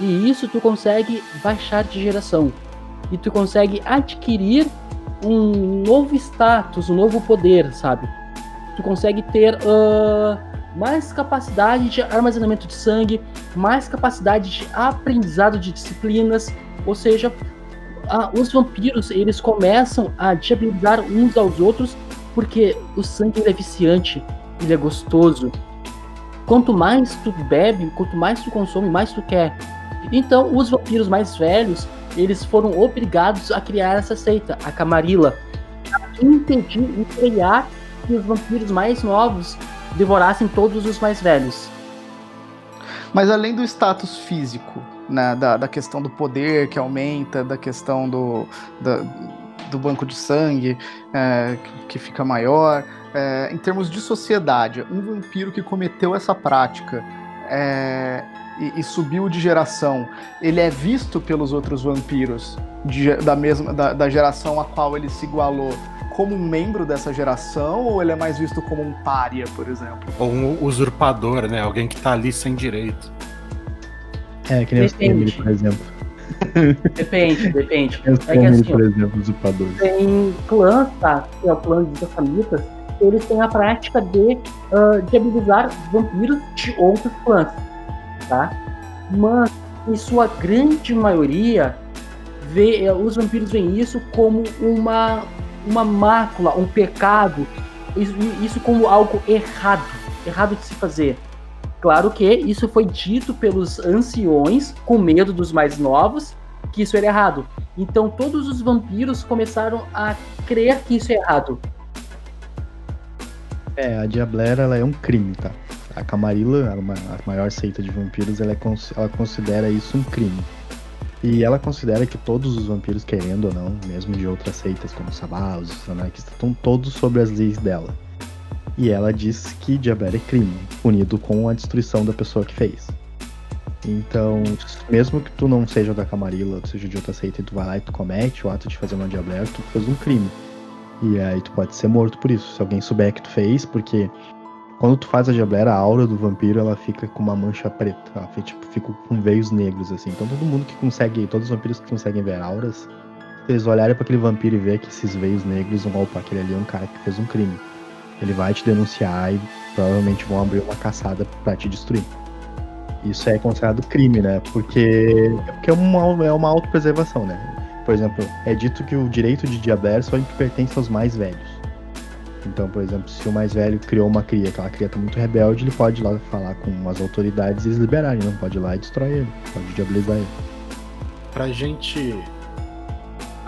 E isso tu consegue baixar de geração. E tu consegue adquirir um novo status, um novo poder, sabe? Tu consegue ter uh, mais capacidade de armazenamento de sangue, mais capacidade de aprendizado de disciplinas, ou seja, a, os vampiros eles começam a diabilizar uns aos outros porque o sangue é viciante, ele é gostoso. Quanto mais tu bebe, quanto mais tu consome, mais tu quer. Então, os vampiros mais velhos, eles foram obrigados a criar essa seita, a Camarilla, para impedir e criar que os vampiros mais novos devorassem todos os mais velhos. Mas além do status físico, né, da, da questão do poder que aumenta, da questão do, da, do banco de sangue é, que, fica maior, é, em termos de sociedade, um vampiro que cometeu essa prática é, e, e, subiu de geração, ele é visto pelos outros vampiros de, da mesma da, da geração a qual ele se igualou como um membro dessa geração ou ele é mais visto como um pária, por exemplo? Ou um usurpador, né? Alguém que tá ali sem direito. É, que nem os Family, por exemplo. (laughs) Depende, depende. Os é que assim, por exemplo, usurpadores. Tem clãs, tá? Que é o clã dos Assamitas, eles têm a prática de uh, diabilizar vampiros de outros clãs, tá? Mas, em sua grande maioria, vê, eh, os vampiros veem isso como uma uma mácula, um pecado, isso, isso como algo errado, errado de se fazer. Claro que isso foi dito pelos anciões, com medo dos mais novos, que isso era errado. Então todos os vampiros começaram a crer que isso é errado. É, a Diablera ela é um crime, tá? A Camarilla, a maior seita de vampiros, ela, é, ela considera isso um crime. E ela considera que todos os vampiros, querendo ou não, mesmo de outras seitas como Sabá, os anarquistas, estão todos sobre as leis dela. E ela diz que Diablera é crime, punido com a destruição da pessoa que fez. Então, mesmo que tu não seja da Camarilla, ou seja de outra seita, e tu vai lá e tu comete o ato de fazer uma Diablera, tu fez um crime. E aí tu pode ser morto por isso, se alguém souber que tu fez, porque quando tu faz a Diablera, a aura do vampiro ela fica com uma mancha preta, ela fica, tipo, fica com veios negros, assim. Então todo mundo que consegue, todos os vampiros que conseguem ver auras, se eles olharem para aquele vampiro e ver que esses veios negros vão, opa, aquele ali é um cara que fez um crime. Ele vai te denunciar e provavelmente vão abrir uma caçada para te destruir. Isso é considerado crime, né? Porque, porque é uma, é uma autopreservação, né? Por exemplo, é dito que o direito de diaber só pertence aos mais velhos. Então, por exemplo, se o mais velho criou uma cria, aquela cria tá muito rebelde, ele pode ir lá falar com as autoridades e eles liberarem, não pode ir lá e destrói ele, pode diabolizar ele. Pra gente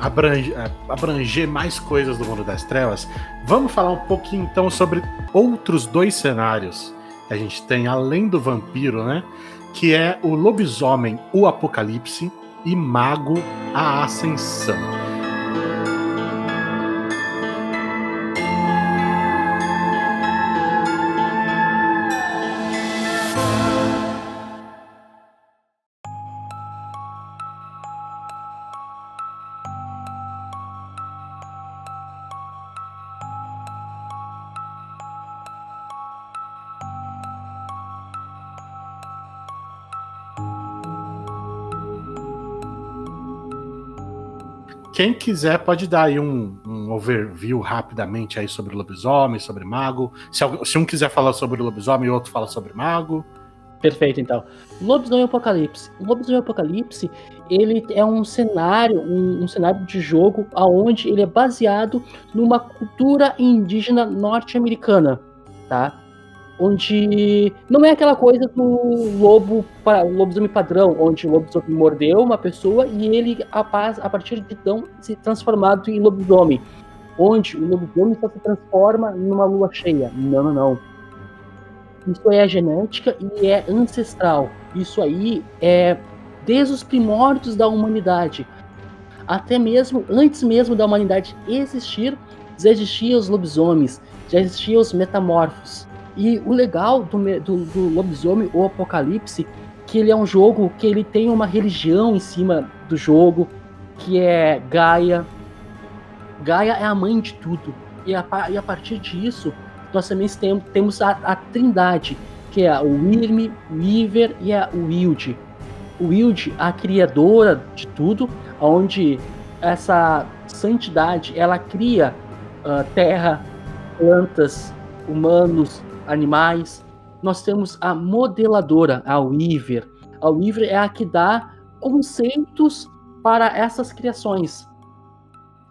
abranger, é, abranger mais coisas do mundo das trevas, vamos falar um pouquinho então sobre outros dois cenários que a gente tem além do vampiro, né? Que é o lobisomem, o apocalipse e Mago a Ascensão. Quem quiser pode dar aí um, um, overview rapidamente aí sobre lobisomem, sobre mago. Se, se um quiser falar sobre lobisomem e outro fala sobre mago. Perfeito, então. Lobisomem Apocalipse. Lobisomem Apocalipse, ele é um cenário, um, um, cenário de jogo aonde ele é baseado numa cultura indígena norte-americana, tá? Onde não é aquela coisa do lobo lobisomem padrão, onde o lobisomem mordeu uma pessoa e ele, a, a partir de então, se transformado em lobisomem. Onde o lobisomem só se transforma numa lua cheia. Não, não, não. Isso é genética e é ancestral. Isso aí é desde os primórdios da humanidade. Até mesmo, antes mesmo da humanidade existir, já existiam os lobisomens, já existiam os metamorfos. E o legal do, do, do Lobisomem ou Apocalipse, que ele é um jogo que ele tem uma religião em cima do jogo, que é Gaia. Gaia é a mãe de tudo. E a, e a partir disso, nós também temos, a, a trindade, que é o Wyrm, o Weaver e a Wild. Wild, a criadora de tudo, onde essa santidade, ela cria uh, terra, plantas, humanos, animais. Nós temos a modeladora, a Weaver. A Weaver é a que dá conceitos para essas criações.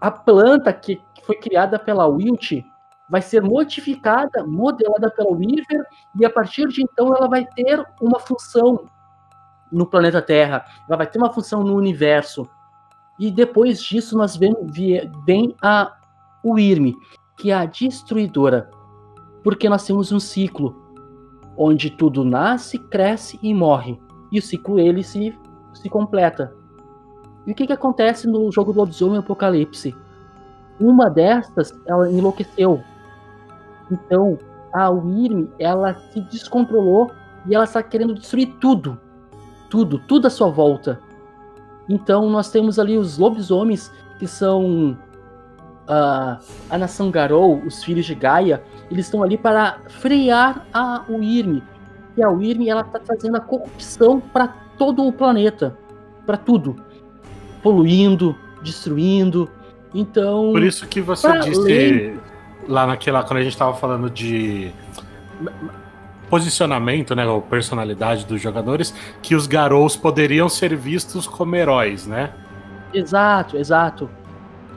A planta que foi criada pela Wilt vai ser modificada, modelada pela Weaver, e a partir de então ela vai ter uma função no planeta Terra, ela vai ter uma função no universo. E depois disso nós vemos vem a Wyrm, que é a destruidora porque nós temos um ciclo onde tudo nasce, cresce e morre. E o ciclo ele se, se completa. E o que, que acontece no jogo do Lobisomem Apocalipse? Uma destas, ela enlouqueceu. Então, a Wyrm, ela se descontrolou e ela está querendo destruir tudo. Tudo, tudo à sua volta. Então, nós temos ali os lobisomens, que são uh, a nação Garou, os filhos de Gaia, eles estão ali para frear a Wyrm. E a Wyrm ela está trazendo a corrupção para todo o planeta, para tudo, poluindo, destruindo. Então. Por isso que você disse lá naquela quando a gente estava falando de posicionamento, né, ou personalidade dos jogadores, que os Garous poderiam ser vistos como heróis, né? Exato, exato.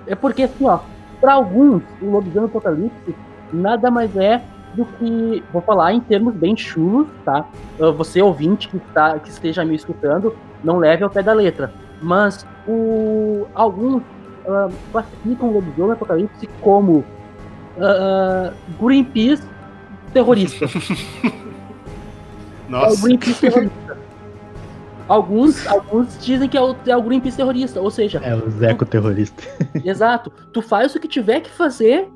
É porque assim, ó, para alguns, o Lobisomem Apocalipse nada mais é do que, vou falar em termos bem chulos, tá? Ah, você ouvinte que, tá, que esteja me escutando, não leve ao pé da letra. Mas o, alguns uh, classificam o Lobisomem Apocalipse como uh, Greenpeace terrorista. (laughs) Nossa. É o Greenpeace terrorista. Alguns, alguns dizem que é o, é o Greenpeace terrorista, ou seja, É os ecoterroristas. Exato. Tu faz o que tiver que fazer.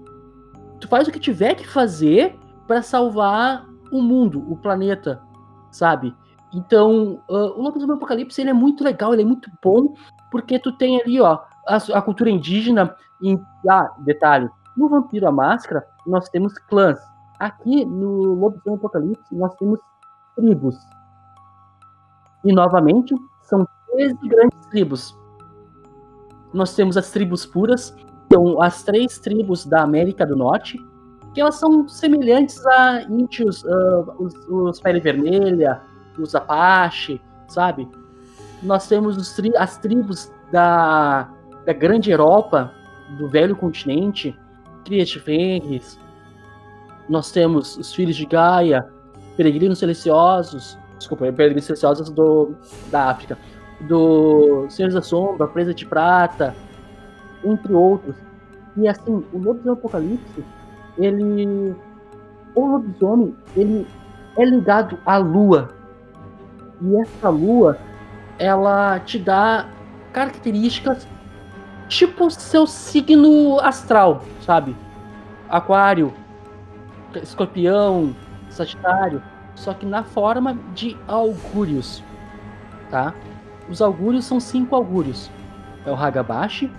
Tu faz o que tiver que fazer pra salvar o mundo, o planeta, sabe? Então, ah, o Lobisomem Apocalipse ele é muito legal, ele é muito bom, porque tu tem ali, ó, a, a cultura indígena. Em, ah, detalhe: no Vampiro a Máscara, nós temos clãs. Aqui no Lobisomem Apocalipse, nós temos tribos. E novamente, são 13 grandes tribos nós temos as tribos puras, são as três tribos da América do Norte, que elas são semelhantes a índios, ah, os, os Pele Vermelha, os Apache, sabe? Nós temos os tri- as tribos da, da Grande Europa, do Velho Continente, Fenris. Nós temos os Filhos de Gaia, Peregrinos Silenciosos, desculpa, Peregrinos Silenciosos do, da África do Senhores da Sombra, Presa de Prata, entre outros. E assim, o Lobisomem Apocalipse, ele. O lobisomem, ele é ligado à lua. E essa lua, ela te dá características tipo seu signo astral, sabe? Aquário, escorpião, sagitário, só que na forma de augúrios, tá? Os augúrios são cinco augúrios. É o Hagabashi,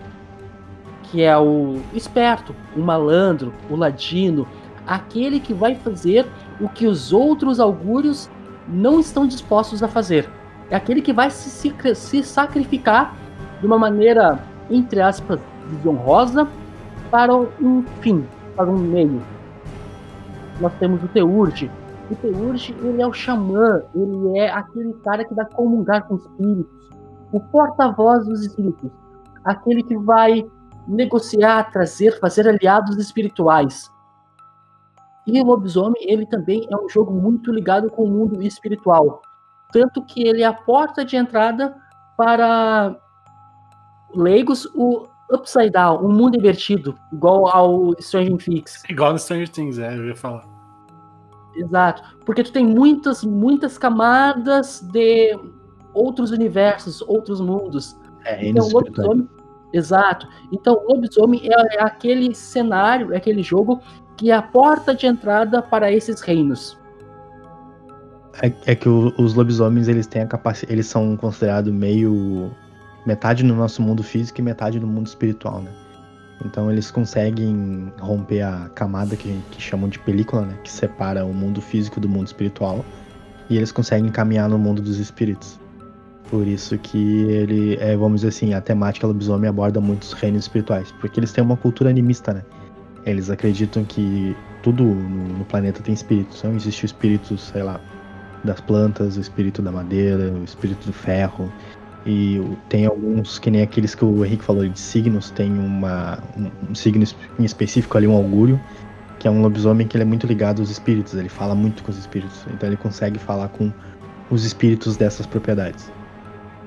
que é o esperto, o malandro, o ladino, aquele que vai fazer o que os outros augúrios não estão dispostos a fazer. É aquele que vai se, se, se sacrificar de uma maneira, entre aspas, desonrosa para um fim, para um meio. Nós temos o Teurge. O Teurge, ele é o xamã, ele é aquele cara que vai comungar com espíritos, o porta-voz dos espíritos, aquele que vai negociar, trazer, fazer aliados espirituais. E o lobisomem, ele também é um jogo muito ligado com o mundo espiritual. Tanto que ele é a porta de entrada para leigos o Upside Down, um mundo invertido, igual ao Stranger Things. Igual no Stranger Things, é, eu ia falar. Exato. Porque tu tem muitas, muitas camadas de outros universos, outros mundos. É, Então, o espirituais. lobisomem. Exato. Então, lobisomem é, é aquele cenário, é aquele jogo que é a porta de entrada para esses reinos. É, é que o- os lobisomens eles têm a capacidade, eles são considerados meio metade no nosso mundo físico e metade no mundo espiritual, né? Então eles conseguem romper a camada que, que chamam de película, né? Que separa o mundo físico do mundo espiritual e eles conseguem caminhar no mundo dos espíritos. Por isso que ele, é, vamos dizer assim, a temática lobisomem aborda muitos reinos espirituais, porque eles têm uma cultura animista, né? Eles acreditam que tudo no, planeta tem espíritos. Então existe o espírito, sei lá, das plantas, o espírito da madeira, o espírito do ferro. E tem alguns, que nem aqueles que o Henrique falou de signos, tem uma, um, um signo em específico ali, um augúrio, que é um lobisomem que ele é muito ligado aos espíritos, ele fala muito com os espíritos, então ele consegue falar com os espíritos dessas propriedades.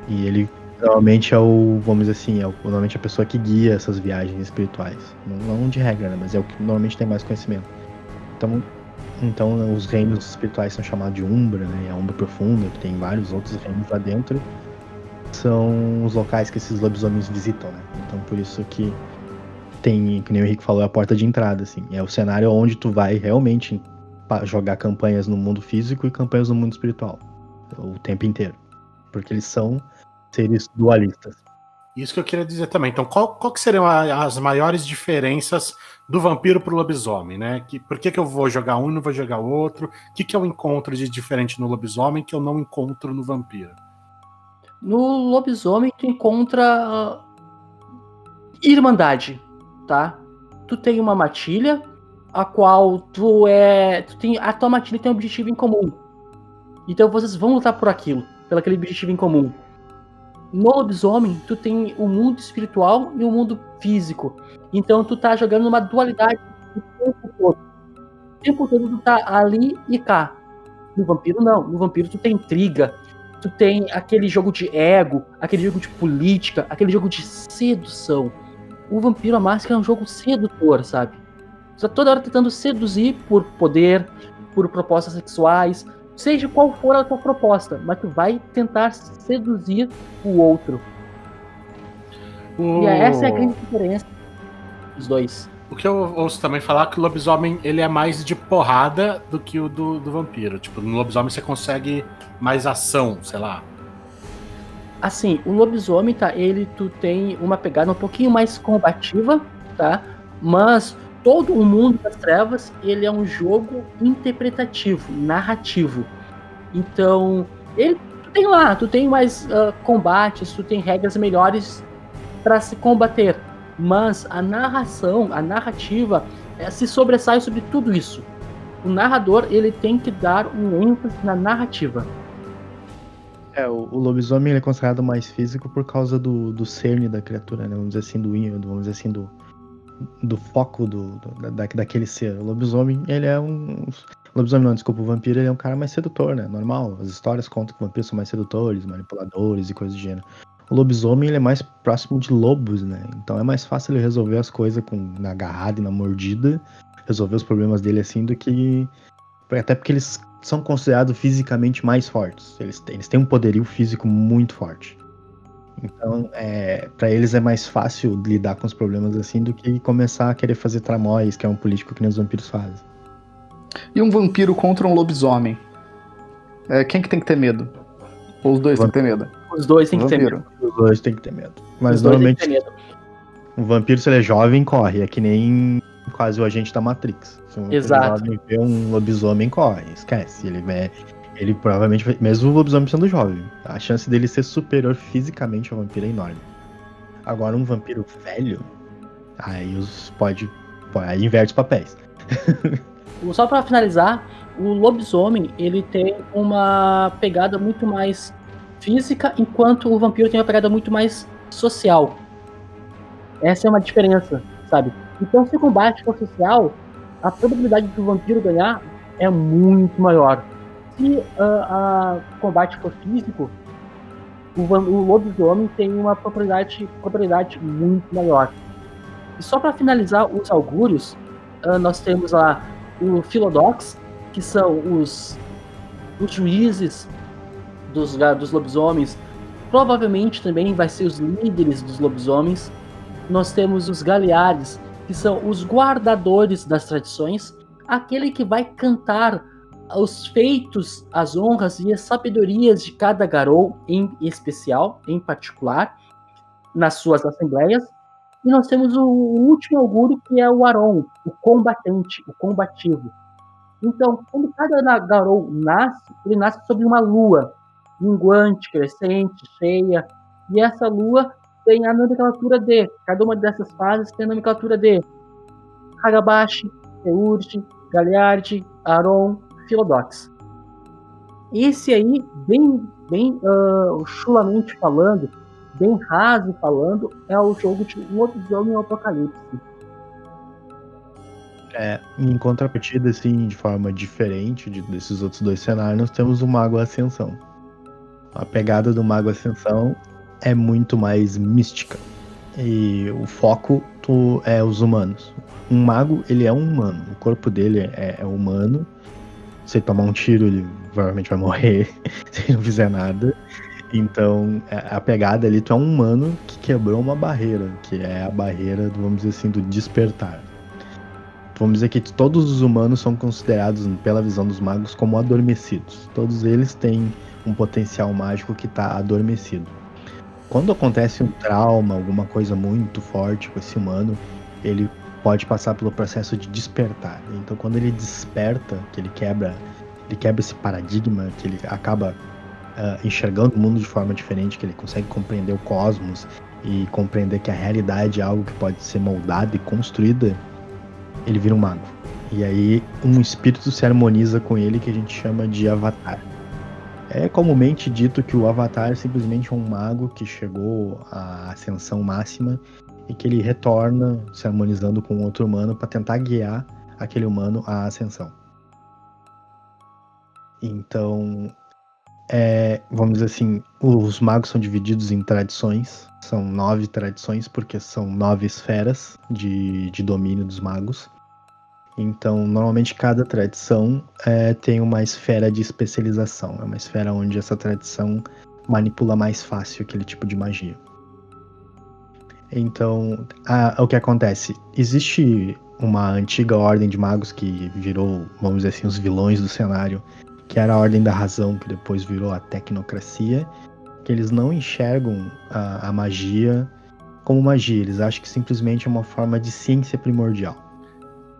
E ele normalmente é o, vamos dizer assim, é o, normalmente a pessoa que guia essas viagens espirituais. Não, não de regra, né, mas é o que normalmente tem mais conhecimento. Então, então os reinos espirituais são chamados de Umbra, né? A Umbra Profunda, que tem vários outros reinos lá dentro. São os locais que esses lobisomens visitam, né? Então por isso que tem, que nem o Henrique falou, é a porta de entrada, assim. É o cenário onde tu vai realmente jogar campanhas no mundo físico e campanhas no mundo espiritual. O tempo inteiro. Porque eles são seres dualistas. Isso que eu queria dizer também. Então, qual, qual que seriam a- as maiores diferenças do vampiro pro lobisomem, né? Que, por que, que eu vou jogar um e não vou jogar o outro? O que, que eu encontro de diferente no lobisomem que eu não encontro no vampiro? No lobisomem, tu encontra ah, irmandade, tá? Tu tem uma matilha, a qual tu é. Tu tem, a tua matilha tem um objetivo em comum. Então vocês vão lutar por aquilo, pelo aquele objetivo em comum. No lobisomem, tu tem o mundo espiritual e o mundo físico. Então tu tá jogando numa dualidade o tempo todo. O tempo todo tu tá ali e cá. No vampiro, não. No vampiro tu tem intriga, tu tem aquele jogo de ego, aquele jogo de política, aquele jogo de sedução. O Vampiro a Máscara é um jogo sedutor, sabe? Você tá toda hora tentando seduzir por poder, por propostas sexuais, seja qual for a tua proposta, mas tu vai tentar seduzir o outro. E essa é a grande diferença dos dois. O que eu ouço também falar é que o lobisomem ele é mais de porrada do que o do, do vampiro. Tipo, no lobisomem você consegue mais ação, sei lá. Assim, o lobisomem, tá? Ele tu tem uma pegada um pouquinho mais combativa, tá? Mas todo o mundo das trevas, ele é um jogo interpretativo, narrativo. Então, ele tu tem lá, tu tem mais uh, combates, tu tem regras melhores para se combater mas a narração, a narrativa, é, se sobressai sobre tudo isso. O narrador ele tem que dar um ênfase na narrativa. É, o, o lobisomem ele é considerado mais físico por causa do, do cerne da criatura, né? Vamos dizer assim, do vamos dizer assim, do, do foco do, do da, daquele ser. O lobisomem, ele é um. Lobisomem, não, desculpa, o vampiro ele é um cara mais sedutor, né? Normal. As histórias contam que vampiros são mais sedutores, manipuladores e coisas do gênero. O lobisomem ele é mais próximo de lobos, né? Então é mais fácil ele resolver as coisas com, na agarrada e na mordida, resolver os problemas dele assim, do que. Até porque eles são considerados fisicamente mais fortes. Eles, eles têm um poderio físico muito forte. Então, é, para eles é mais fácil lidar com os problemas assim do que começar a querer fazer tramóis, que é um político que nem os vampiros fazem. E um vampiro contra um lobisomem? É, quem que tem que ter medo? Ou os dois têm que ter medo? Os dois têm que ter medo. Os dois têm que ter medo. Mas normalmente. Medo. Um vampiro, se ele é jovem, corre. É que nem quase o agente da Matrix. Se um Exato. jovem vê um lobisomem, corre. Esquece. Ele é. Ele provavelmente, mesmo o lobisomem sendo jovem, a chance dele ser superior fisicamente ao vampiro é enorme. Agora, um vampiro velho, aí os pode. Aí inverte os papéis. (laughs) Só para finalizar, o lobisomem ele tem uma pegada muito mais física, enquanto o vampiro tem uma pegada muito mais social. Essa é uma diferença, sabe? Então, se o combate for social, a probabilidade do vampiro ganhar é muito maior. Se uh, a combate for físico, o, o lobisomem tem uma probabilidade, probabilidade muito maior. E só para finalizar os augúrios, uh, nós temos lá o Philodox, que são os, os juízes dos, dos lobisomens, provavelmente também vai ser os líderes dos lobisomens. Nós temos os Galeares, que são os guardadores das tradições, aquele que vai cantar os feitos, as honras e as sabedorias de cada garou em especial, em particular, nas suas assembleias. E nós temos o último augúrio, que é o Aron, o combatente, o combativo. Então, quando cada garou nasce, ele nasce sob uma lua, minguante, crescente, cheia, e essa lua tem a nomenclatura de, cada uma dessas fases tem a nomenclatura de Hagabashi, Teurge, Galiardi, Aron, Philodox. Esse aí, bem, bem uh, chulamente falando, bem raso falando, é o jogo de um outro jogo em Apocalipse. É, em contrapartida, assim, de forma diferente de, desses outros dois cenários, nós temos o Mago Ascensão. A pegada do Mago Ascensão é muito mais mística. E o foco tu, é os humanos. Um mago, ele é um humano. O corpo dele é, é humano. Se ele tomar um tiro, ele provavelmente vai morrer (laughs) se não fizer nada. Então, a pegada ali, tu é um humano que quebrou uma barreira, que é a barreira, vamos dizer assim, do despertar. Vamos dizer que todos os humanos são considerados, pela visão dos magos, como adormecidos. Todos eles têm um potencial mágico que está adormecido. Quando acontece um trauma, alguma coisa muito forte com esse humano, ele pode passar pelo processo de despertar. Então, quando ele desperta, que ele quebra, ele quebra esse paradigma, que ele acaba uh, enxergando o mundo de forma diferente, que ele consegue compreender o cosmos e compreender que a realidade é algo que pode ser moldada e construída, ele vira um mago. E aí um espírito se harmoniza com ele que a gente chama de avatar. É comumente dito que o Avatar é simplesmente um mago que chegou à ascensão máxima e que ele retorna se harmonizando com outro humano para tentar guiar aquele humano à ascensão. Então, é, vamos dizer assim, os magos são divididos em tradições. São nove tradições, porque são nove esferas de, de domínio dos magos. Então, normalmente cada tradição é, tem uma esfera de especialização. É uma esfera onde essa tradição manipula mais fácil aquele tipo de magia. Então, a, o que acontece? Existe uma antiga ordem de magos que virou, vamos dizer assim, os vilões do cenário, que era a Ordem da Razão, que depois virou a Tecnocracia, que eles não enxergam a, a magia como magia, eles acham que simplesmente é uma forma de ciência primordial.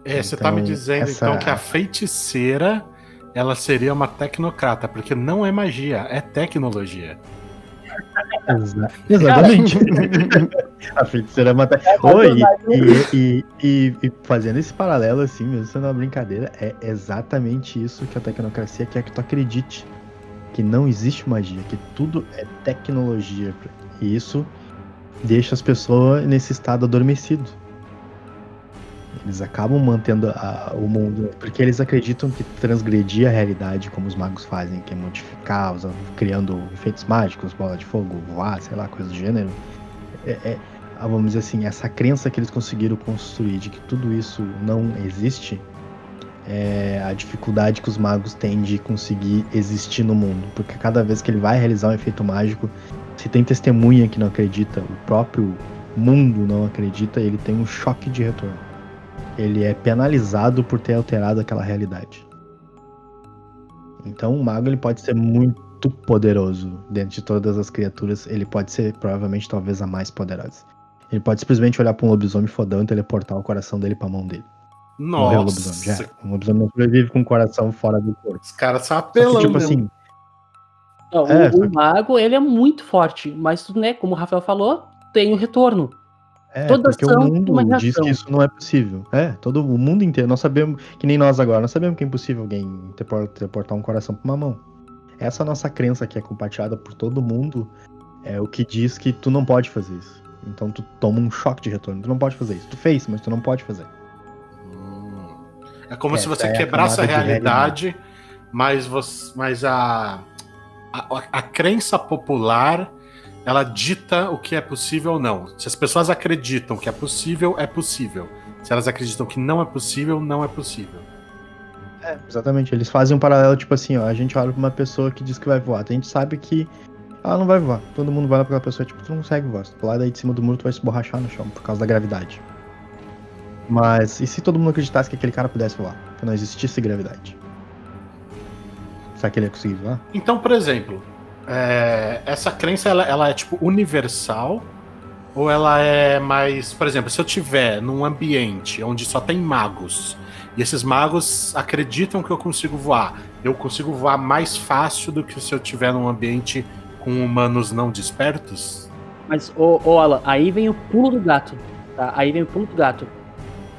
É, você tá me Então, dizendo essa- então que a feiticeira ela seria uma tecnocrata, porque não é magia, é tecnologia. Exa- (laughs) Exatamente. (laughs) a feiticeira mata. Oi, e, e, e, e fazendo esse paralelo assim, mesmo sendo uma brincadeira, é exatamente isso que a tecnocracia quer que tu acredite. Que não existe magia, que tudo é tecnologia. E isso deixa as pessoas nesse estado adormecido. Eles acabam mantendo a- o mundo, porque eles acreditam que transgredir a realidade, como os magos fazem, que é modificar, criando efeitos mágicos, bola de fogo, voar, sei lá, coisa do gênero. É, é- ah, vamos dizer assim, essa crença que eles conseguiram construir de que tudo isso não existe, é a dificuldade que os magos têm de conseguir existir no mundo. Porque cada vez que ele vai realizar um efeito mágico, se tem testemunha que não acredita, o próprio mundo não acredita, ele tem um choque de retorno. Ele é penalizado por ter alterado aquela realidade. Então o mago ele pode ser muito poderoso dentro de todas as criaturas. Ele pode ser provavelmente talvez a mais poderosa. Ele pode simplesmente olhar pra um lobisomem fodão e teleportar o coração dele pra mão dele. Morreu o lobisomem. Já. Nossa. Um lobisomem não sobrevive com o coração fora do corpo. os caras são apelão tipo mesmo. assim, Não, É, o, o mago, ele é muito forte, mas, né, como o Rafael falou, tem o retorno. É, Toda porque o mundo diz que isso não é possível. É, todo o mundo inteiro. Nós sabemos, que nem nós agora, nós sabemos que é impossível alguém telepor- teleportar um coração pra uma mão. Essa nossa crença que é compartilhada por todo mundo é o que diz que tu não pode fazer isso. Então tu toma um choque de retorno. Tu não pode fazer isso. Tu fez, mas tu não pode fazer. Hum. É como se Essa você é a quebrasse a de realidade, mas, você, mas a, a, a crença popular ela dita o que é possível ou não. Se as pessoas acreditam que é possível, é possível. Se elas acreditam que não é possível, não é possível. É, exatamente. Eles fazem um paralelo, tipo assim, ó, a gente olha pra uma pessoa que diz que vai voar. A gente sabe que ela não vai voar. Todo mundo vai lá pra aquela pessoa, tipo, tu não consegue voar. Se tu pular daí de cima do muro, tu vai se borrachar no chão por causa da gravidade. Mas e se todo mundo acreditasse que aquele cara pudesse voar? Que não existisse gravidade? Será que ele ia conseguir voar? Então, por exemplo, é, essa crença ela, ela é tipo universal ou ela é mais, por exemplo, se eu tiver num ambiente onde só tem magos e esses magos acreditam que eu consigo voar, eu consigo voar mais fácil do que se eu tiver num ambiente com humanos não despertos? Mas, ô, Alan, aí vem o pulo do gato, tá? Aí vem o pulo do gato.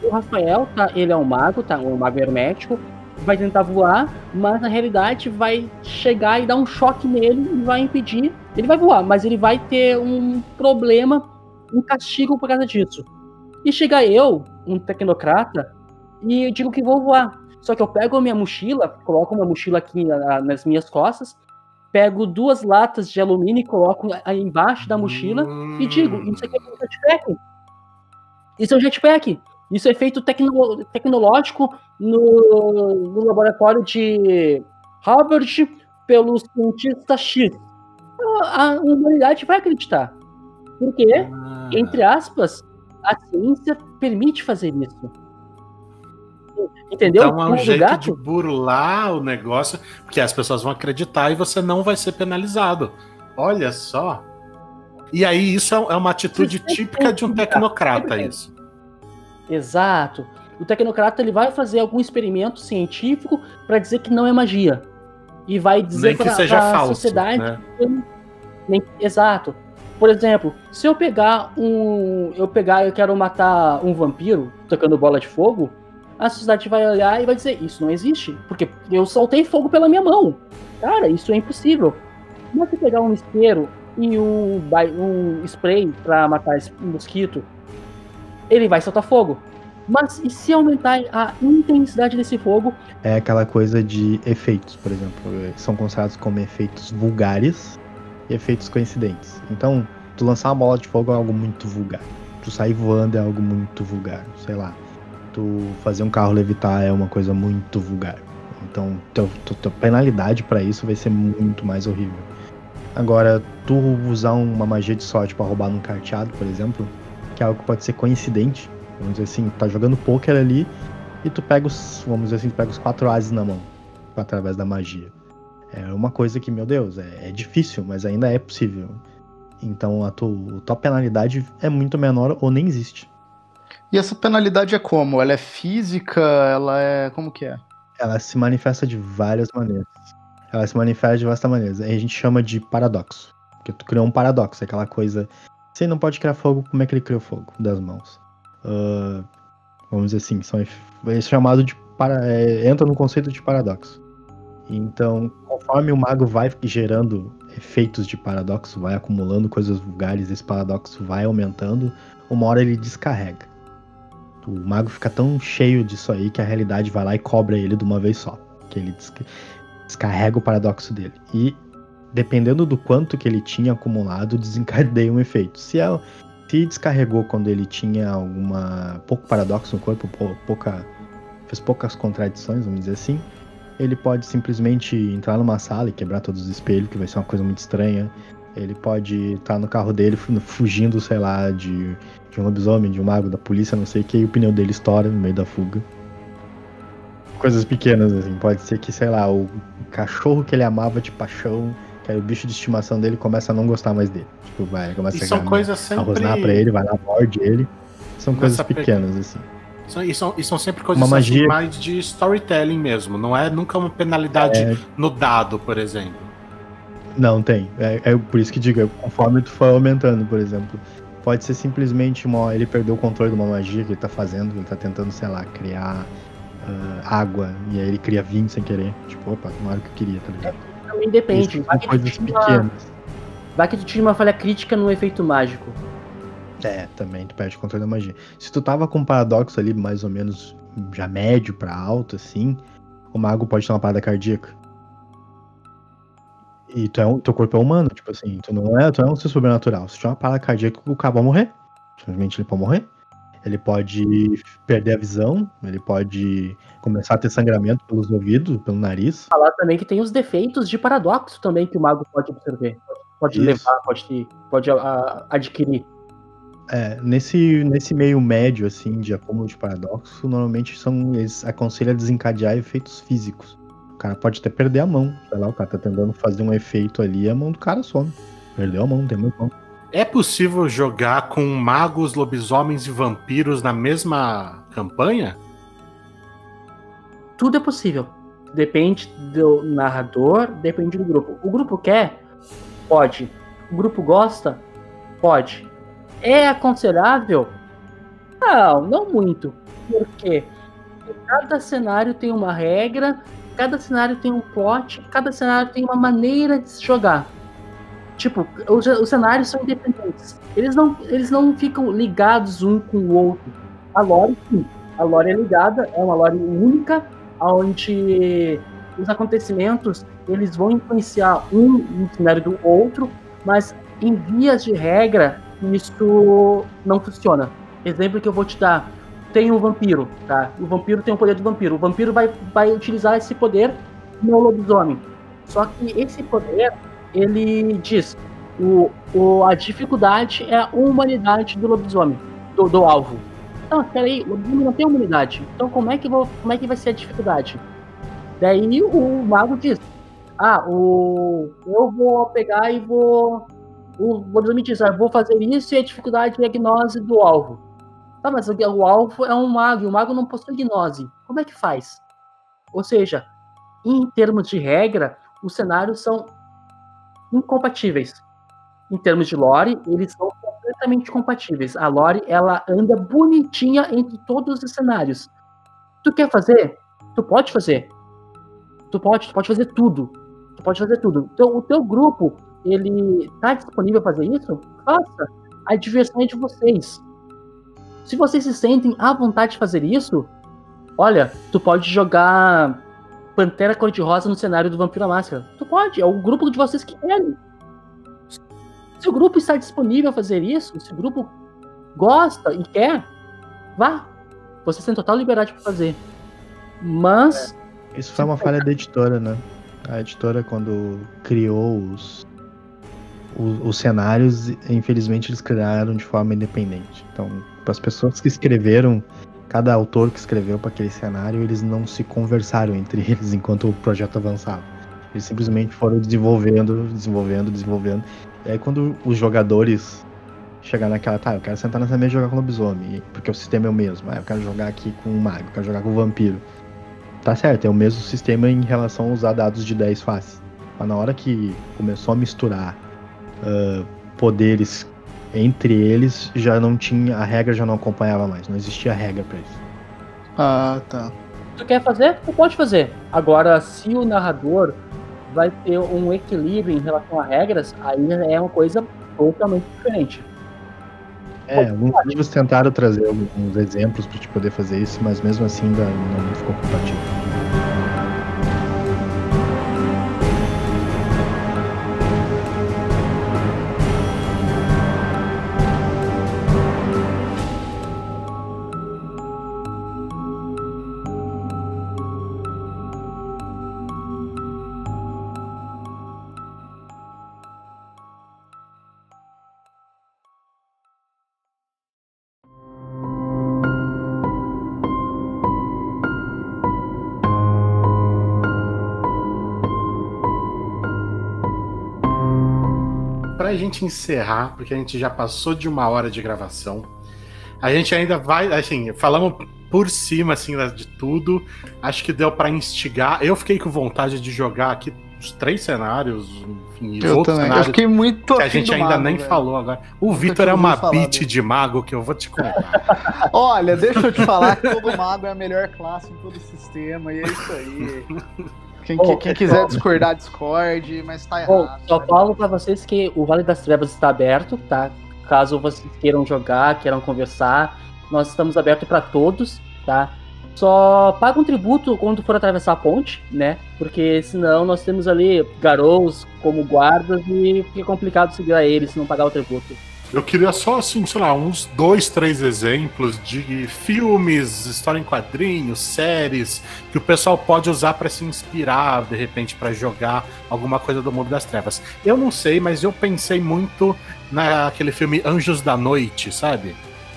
O Rafael, tá? Ele é um mago, tá? Um mago hermético. Vai tentar voar, mas na realidade vai chegar e dar um choque nele e vai impedir. Ele vai voar, mas ele vai ter um problema, um castigo por causa disso. E chega eu, um tecnocrata, e digo que vou voar. Só que eu pego a minha mochila, coloco uma mochila aqui na- nas minhas costas, pego duas latas de alumínio e coloco aí embaixo da mochila e digo, isso aqui é um jetpack. Isso é um jetpack. Isso é feito tecno- tecnológico no, no laboratório de Harvard pelo cientista X. A, a humanidade vai acreditar. Porque, Ah, entre aspas, a ciência permite fazer isso. Entendeu? Então é um jeito gato? de burlar o negócio, porque as pessoas vão acreditar e você não vai ser penalizado. Olha só. E aí isso é é uma atitude típica de um tecnocrata, isso. Exato. O tecnocrata ele vai fazer algum experimento científico para dizer que não é magia. E vai dizer para a sociedade. né? Nem- Exato. Por exemplo, se eu pegar um. Eu pegar eu quero matar um vampiro tocando bola de fogo, a sociedade vai olhar e vai dizer, isso não existe. Porque eu soltei fogo pela minha mão. Cara, isso é impossível. Mas se pegar um isqueiro e um, um spray para matar mosquito, ele vai soltar fogo. Mas e se aumentar a intensidade desse fogo? É aquela coisa de efeitos, por exemplo. eh, São considerados como efeitos vulgares e efeitos coincidentes. Então, tu lançar uma bola de fogo é algo muito vulgar. Tu sair voando é algo muito vulgar. Sei lá. tu fazer um carro levitar é uma coisa muito vulgar. Então, tua, penalidade para isso vai ser muito mais horrível. Agora, tu usar uma magia de sorte para roubar num carteado, por exemplo, que é algo que pode ser coincidente. Vamos dizer assim, tá jogando poker ali e tu pega os, vamos dizer assim, tu pega os quatro ases na mão através da magia. É uma coisa que, meu Deus, é, é difícil, mas ainda é possível. Então a tua, a tua penalidade é muito menor ou nem existe. E essa penalidade é como? Ela é física? Ela é. Como que é? Ela se manifesta de várias maneiras. Ela se manifesta de várias maneiras. Aí a gente chama de paradoxo. Porque tu criou um paradoxo, aquela coisa. Você não pode criar fogo, como é que ele criou fogo? Das mãos. Uh, vamos dizer assim, são, é chamado de. Para, é, entra no conceito de paradoxo. Então, conforme o mago vai gerando efeitos de paradoxo, vai acumulando coisas vulgares, esse paradoxo vai aumentando, uma hora ele descarrega. O mago fica tão cheio disso aí que a realidade vai lá e cobra ele de uma vez só. Que ele descarrega o paradoxo dele. E dependendo do quanto que ele tinha acumulado, (laughs) desencadeia um efeito. Se, é, se descarregou quando ele tinha alguma pouco paradoxo no corpo, pouca fez poucas contradições, vamos dizer assim, ele pode simplesmente entrar numa sala e quebrar todos os espelhos, que vai ser uma coisa muito estranha. Ele pode estar no carro dele fugindo, sei lá, de, de um lobisomem, de um mago, da polícia, não sei o que, e o pneu dele estoura no meio da fuga. Coisas pequenas, assim. Pode ser que, sei lá, o cachorro que ele amava de paixão, que era o bicho de estimação dele, começa a não gostar mais dele. Tipo, vai, começa E a, são ganhar- coisas sempre. rosnar pra ele, vai lá, morde ele. São Nessa coisas pe- pequenas, assim. São- E são, e são sempre coisas Uma assim, magia- mais de storytelling mesmo. Não é nunca uma penalidade É. no dado, por exemplo. Não, tem. É, é por isso que digo, é conforme tu for aumentando, por exemplo. Pode ser simplesmente uma. Ele perdeu o controle de uma magia que ele tá fazendo, ele tá tentando, sei lá, criar ah, água, e aí ele cria vinho sem querer. Tipo, opa, não era o que eu queria, tá ligado? Também depende. Vai que, tu coisas uma, pequenas. vai que tu tinha uma falha crítica no efeito mágico. É, também tu perde o controle da magia. Se tu tava com um paradoxo ali, mais ou menos já médio pra alto, assim, o mago pode ter uma parada cardíaca. E tu é um, teu corpo é humano, tipo assim, tu não é, tu é um ser sobrenatural. Se tiver uma parada cardíaca, o cara vai morrer. Simplesmente ele pode morrer. Ele pode perder a visão, ele pode começar a ter sangramento pelos ouvidos, pelo nariz. Falar também que tem os defeitos de paradoxo também que o mago pode absorver. Pode Isso. levar, pode, pode a- adquirir. É, nesse, nesse meio médio, assim, de acúmulo de paradoxo, normalmente são, eles aconselham a desencadear efeitos físicos. O cara pode até perder a mão, sei lá, o cara tá tentando fazer um efeito ali e a mão do cara some. Perdeu a mão, não tem mais mão. É possível jogar com magos, lobisomens e vampiros na mesma campanha? Tudo é possível. Depende do narrador, depende do grupo. O grupo quer? Pode. O grupo gosta? Pode. É aconselhável? Não, não muito. Porque cada cenário tem uma regra, cada cenário tem um plot, cada cenário tem uma maneira de se jogar. Tipo, os, os cenários são independentes. Eles não, eles não ficam ligados um com o outro. A lore, sim. A lore é ligada, é uma lore única, onde os acontecimentos eles vão influenciar um no cenário do outro, mas em vias de regra isso não funciona. Exemplo que eu vou te dar: tem um vampiro, tá? O vampiro tem o poder do vampiro. O vampiro vai, vai utilizar esse poder no lobisomem. Só que esse poder ele diz o, o, a dificuldade é a humanidade do lobisomem, do, do alvo. Não, peraí, o lobisomem não tem humanidade. Então como é que, vou, como é que vai ser a dificuldade? Daí o mago diz: Ah, o, eu vou pegar e vou. O lobisomem diz: ah, vou fazer isso e a dificuldade é a gnose do alvo. Tá, mas o alvo é um mago e o mago não possui gnose. Como é que faz? Ou seja, em termos de regra, os cenários são incompatíveis. Em termos de lore, eles são completamente compatíveis. A lore, ela anda bonitinha entre todos os cenários. Tu quer fazer? Tu pode fazer. Tu pode, tu pode fazer tudo. Tu pode fazer tudo. Então, o teu grupo, ele tá disponível a fazer isso? Faça. A diversão é de vocês. Se vocês se sentem à vontade de fazer isso, olha, tu pode jogar Pantera Cor-de-Rosa no cenário do Vampiro à Máscara. Tu pode, é o grupo de vocês que querem. Se o grupo está disponível a fazer isso, se o grupo gosta e quer, vá. Vocês têm total liberdade para fazer. Mas. Isso foi uma falha da editora, né? A editora, quando criou os, os, os cenários, infelizmente eles criaram de forma independente. Então, para as pessoas que escreveram, cada autor que escreveu para aquele cenário, eles não se conversaram entre (laughs) eles enquanto o projeto avançava. Eles simplesmente foram desenvolvendo, desenvolvendo, desenvolvendo. E aí, quando os jogadores chegar naquela, tá, eu quero sentar nessa mesa e jogar com lobisomem, porque o sistema é o mesmo. Ah, eu quero jogar aqui com um mago, eu quero jogar com um vampiro. Tá certo, é o mesmo sistema em relação a usar dados de 10 faces. Mas na hora que começou a misturar uh, poderes entre eles, já não tinha. A regra já não acompanhava mais, não existia regra para isso. Ah, tá. Se tu quer fazer, tu pode fazer. Agora, se o narrador vai ter um equilíbrio em relação a regras, aí é uma coisa totalmente diferente. É, alguns livros tentaram trazer alguns exemplos para te poder fazer isso, mas mesmo assim ainda não ficou compatível. Pra gente encerrar, porque a gente já passou de uma hora de gravação, a gente ainda vai, assim, falamos por cima, assim, de tudo. Acho que deu para instigar. Eu fiquei com vontade de jogar aqui os três cenários, enfim, eu outros também. cenários Eu fiquei muito que a gente ainda mago, nem velho. falou agora. O Vitor é uma dele. de mago que eu vou te contar. (laughs) Olha, deixa eu te falar que todo mago é a melhor classe em todo o sistema, e é isso aí. (laughs) Quem, Bom, quem pessoal. quiser discordar, discorde, mas tá Bom, errado. só né? falo pra vocês que o Vale das Trevas está aberto, tá? Caso vocês queiram jogar, queiram conversar, nós estamos abertos para todos, tá? Só paga um tributo quando for atravessar a ponte, né? Porque senão nós temos ali garous como guardas e fica complicado seguir a eles se não pagar o tributo. Eu queria só, assim, sei lá, uns dois, três exemplos de filmes, história em quadrinhos, séries, que o pessoal pode usar pra se inspirar, de repente, pra jogar alguma coisa do mundo das trevas. Eu não sei, mas eu pensei muito naquele filme Anjos da Noite, sabe?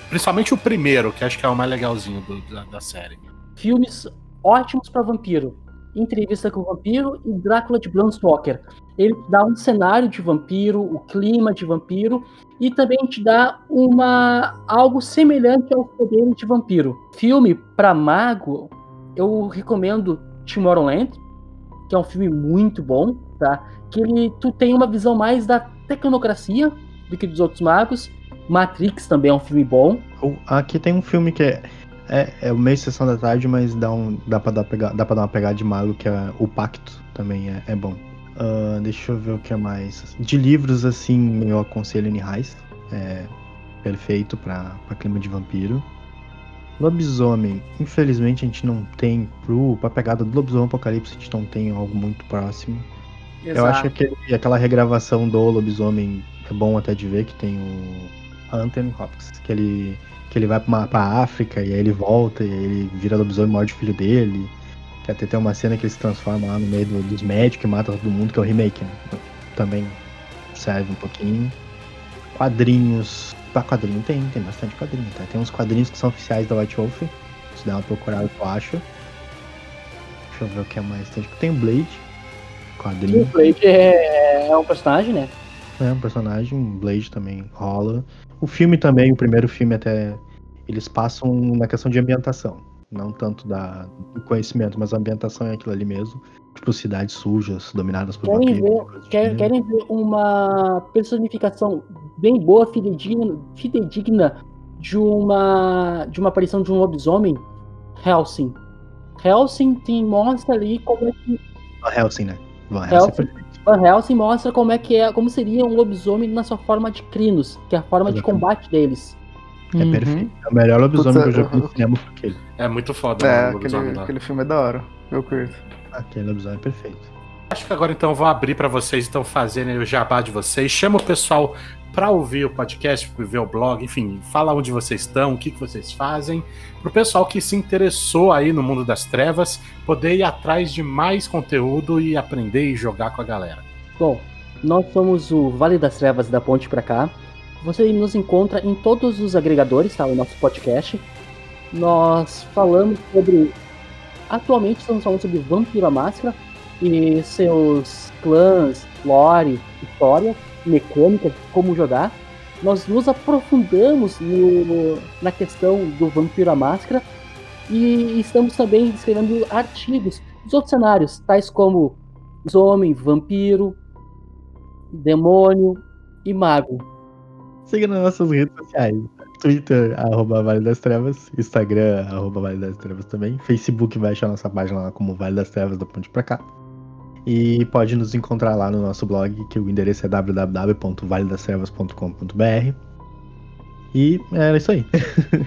Principalmente o primeiro, que acho que é o mais legalzinho do- da, da série. Filmes ótimos para vampiro. Entrevista com o Vampiro e Drácula de Bram Stoker. Ele dá um cenário de vampiro, o clima de vampiro e também te dá uma algo semelhante aos poderes de vampiro. Filme para mago, eu recomendo Tomorrowland, que é um filme muito bom, tá? Que ele tu tem uma visão mais da tecnocracia do que dos outros magos. Matrix também é um filme bom. Aqui tem um filme que é, é, é o meio sessão da tarde, mas dá, um, dá, pra dar, pega, dá pra dar uma pegada de mago, que é o Pacto, também é, é bom. Ah, deixa eu ver o que é mais. De livros, assim, eu aconselho Rice. É perfeito pra, pra clima de vampiro. Lobisomem, infelizmente a gente não tem pro, pra pegada do Lobisomem Apocalipse, a gente não tem algo muito próximo. Eu acho que aquela regravação do Lobisomem é bom até de ver, que tem o Anthony Hopkins, que ele, que ele vai pra, uma, pra África e aí ele volta e aí ele vira lobisomem e morde o filho dele. Que até tem uma cena que ele se transforma lá no meio do- dos médicos e mata todo mundo, que é o remake, né? Também serve um pouquinho. Quadrinhos. Pra quadrinho tem, tem bastante quadrinho, tá? Tem uns quadrinhos que são oficiais da White Wolf. Se der uma procurada, eu acho. Deixa eu ver o que é mais. Tem, tem o Blade. O Quadrinho. Blade é, é um personagem, né? É, um personagem, Blade também rola. O filme também, o primeiro filme até. Eles passam na questão de ambientação. Não tanto da, do conhecimento, mas a ambientação é aquilo ali mesmo. Tipo, cidades sujas, dominadas por Querem vampiros. ver, quer- querem ver uma personificação bem boa, fidedigna, fidedigna de uma de uma aparição de um lobisomem? Helsing. Helsing tem, mostra ali como é que Helsing, né? Van Helsing. Helsing. Van Helsing mostra como é que é, como seria um lobisomem na sua forma de Crinos, que é a forma de combate deles. É Uhum. perfeito. É o melhor lobisomem Putz, que eu já vi eu- no cinema foi aquele. É muito foda É, né, o aquele, aquele filme é da hora. Eu curto. Aquele lobisomem é perfeito. Acho que agora então vou abrir para vocês então fazerem o jabá de vocês. Chama o pessoal para ouvir o podcast, ver o blog, enfim, fala onde vocês estão, o que, que vocês fazem, para o pessoal que se interessou aí no mundo das trevas poder ir atrás de mais conteúdo e aprender e jogar com a galera. Bom, nós somos o Vale das Trevas da Ponte para cá. Você nos encontra em todos os agregadores, tá? O nosso podcast. Nós falamos sobre. Atualmente estamos falando sobre Vampiro Máscara, e seus clãs, lore, história, mecânica, como jogar. Nós nos aprofundamos no, na questão do Vampiro à Máscara e estamos também escrevendo artigos dos outros cenários, tais como Homem, Vampiro, Demônio e Mago. Siga nas nossas redes sociais. Twitter, arroba Vale das Trevas, Instagram, arroba Vale das Trevas também. Facebook vai achar nossa página lá como Vale das Trevas da Ponte pra cá. E pode nos encontrar lá no nosso blog, que o endereço é www.valedaservas.com.br. E era isso aí.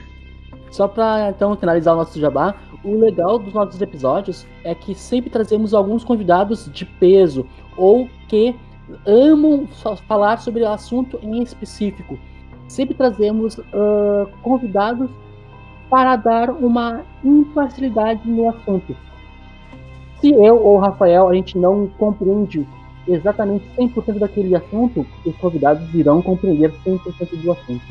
(laughs) Só para então finalizar o nosso jabá, o legal dos nossos episódios é que sempre trazemos alguns convidados de peso ou que amam falar sobre assunto em específico. Sempre trazemos uh, convidados para dar uma imparcialidade no assunto se eu ou o Rafael a gente não compreende exatamente 100% daquele assunto, os convidados irão compreender 100% do assunto.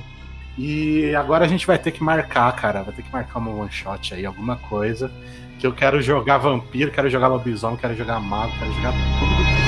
E agora a gente vai ter que marcar, cara, vai ter que marcar uma one shot aí, alguma coisa. Que eu quero jogar vampiro, quero jogar lobisomem, quero jogar mago, quero jogar tudo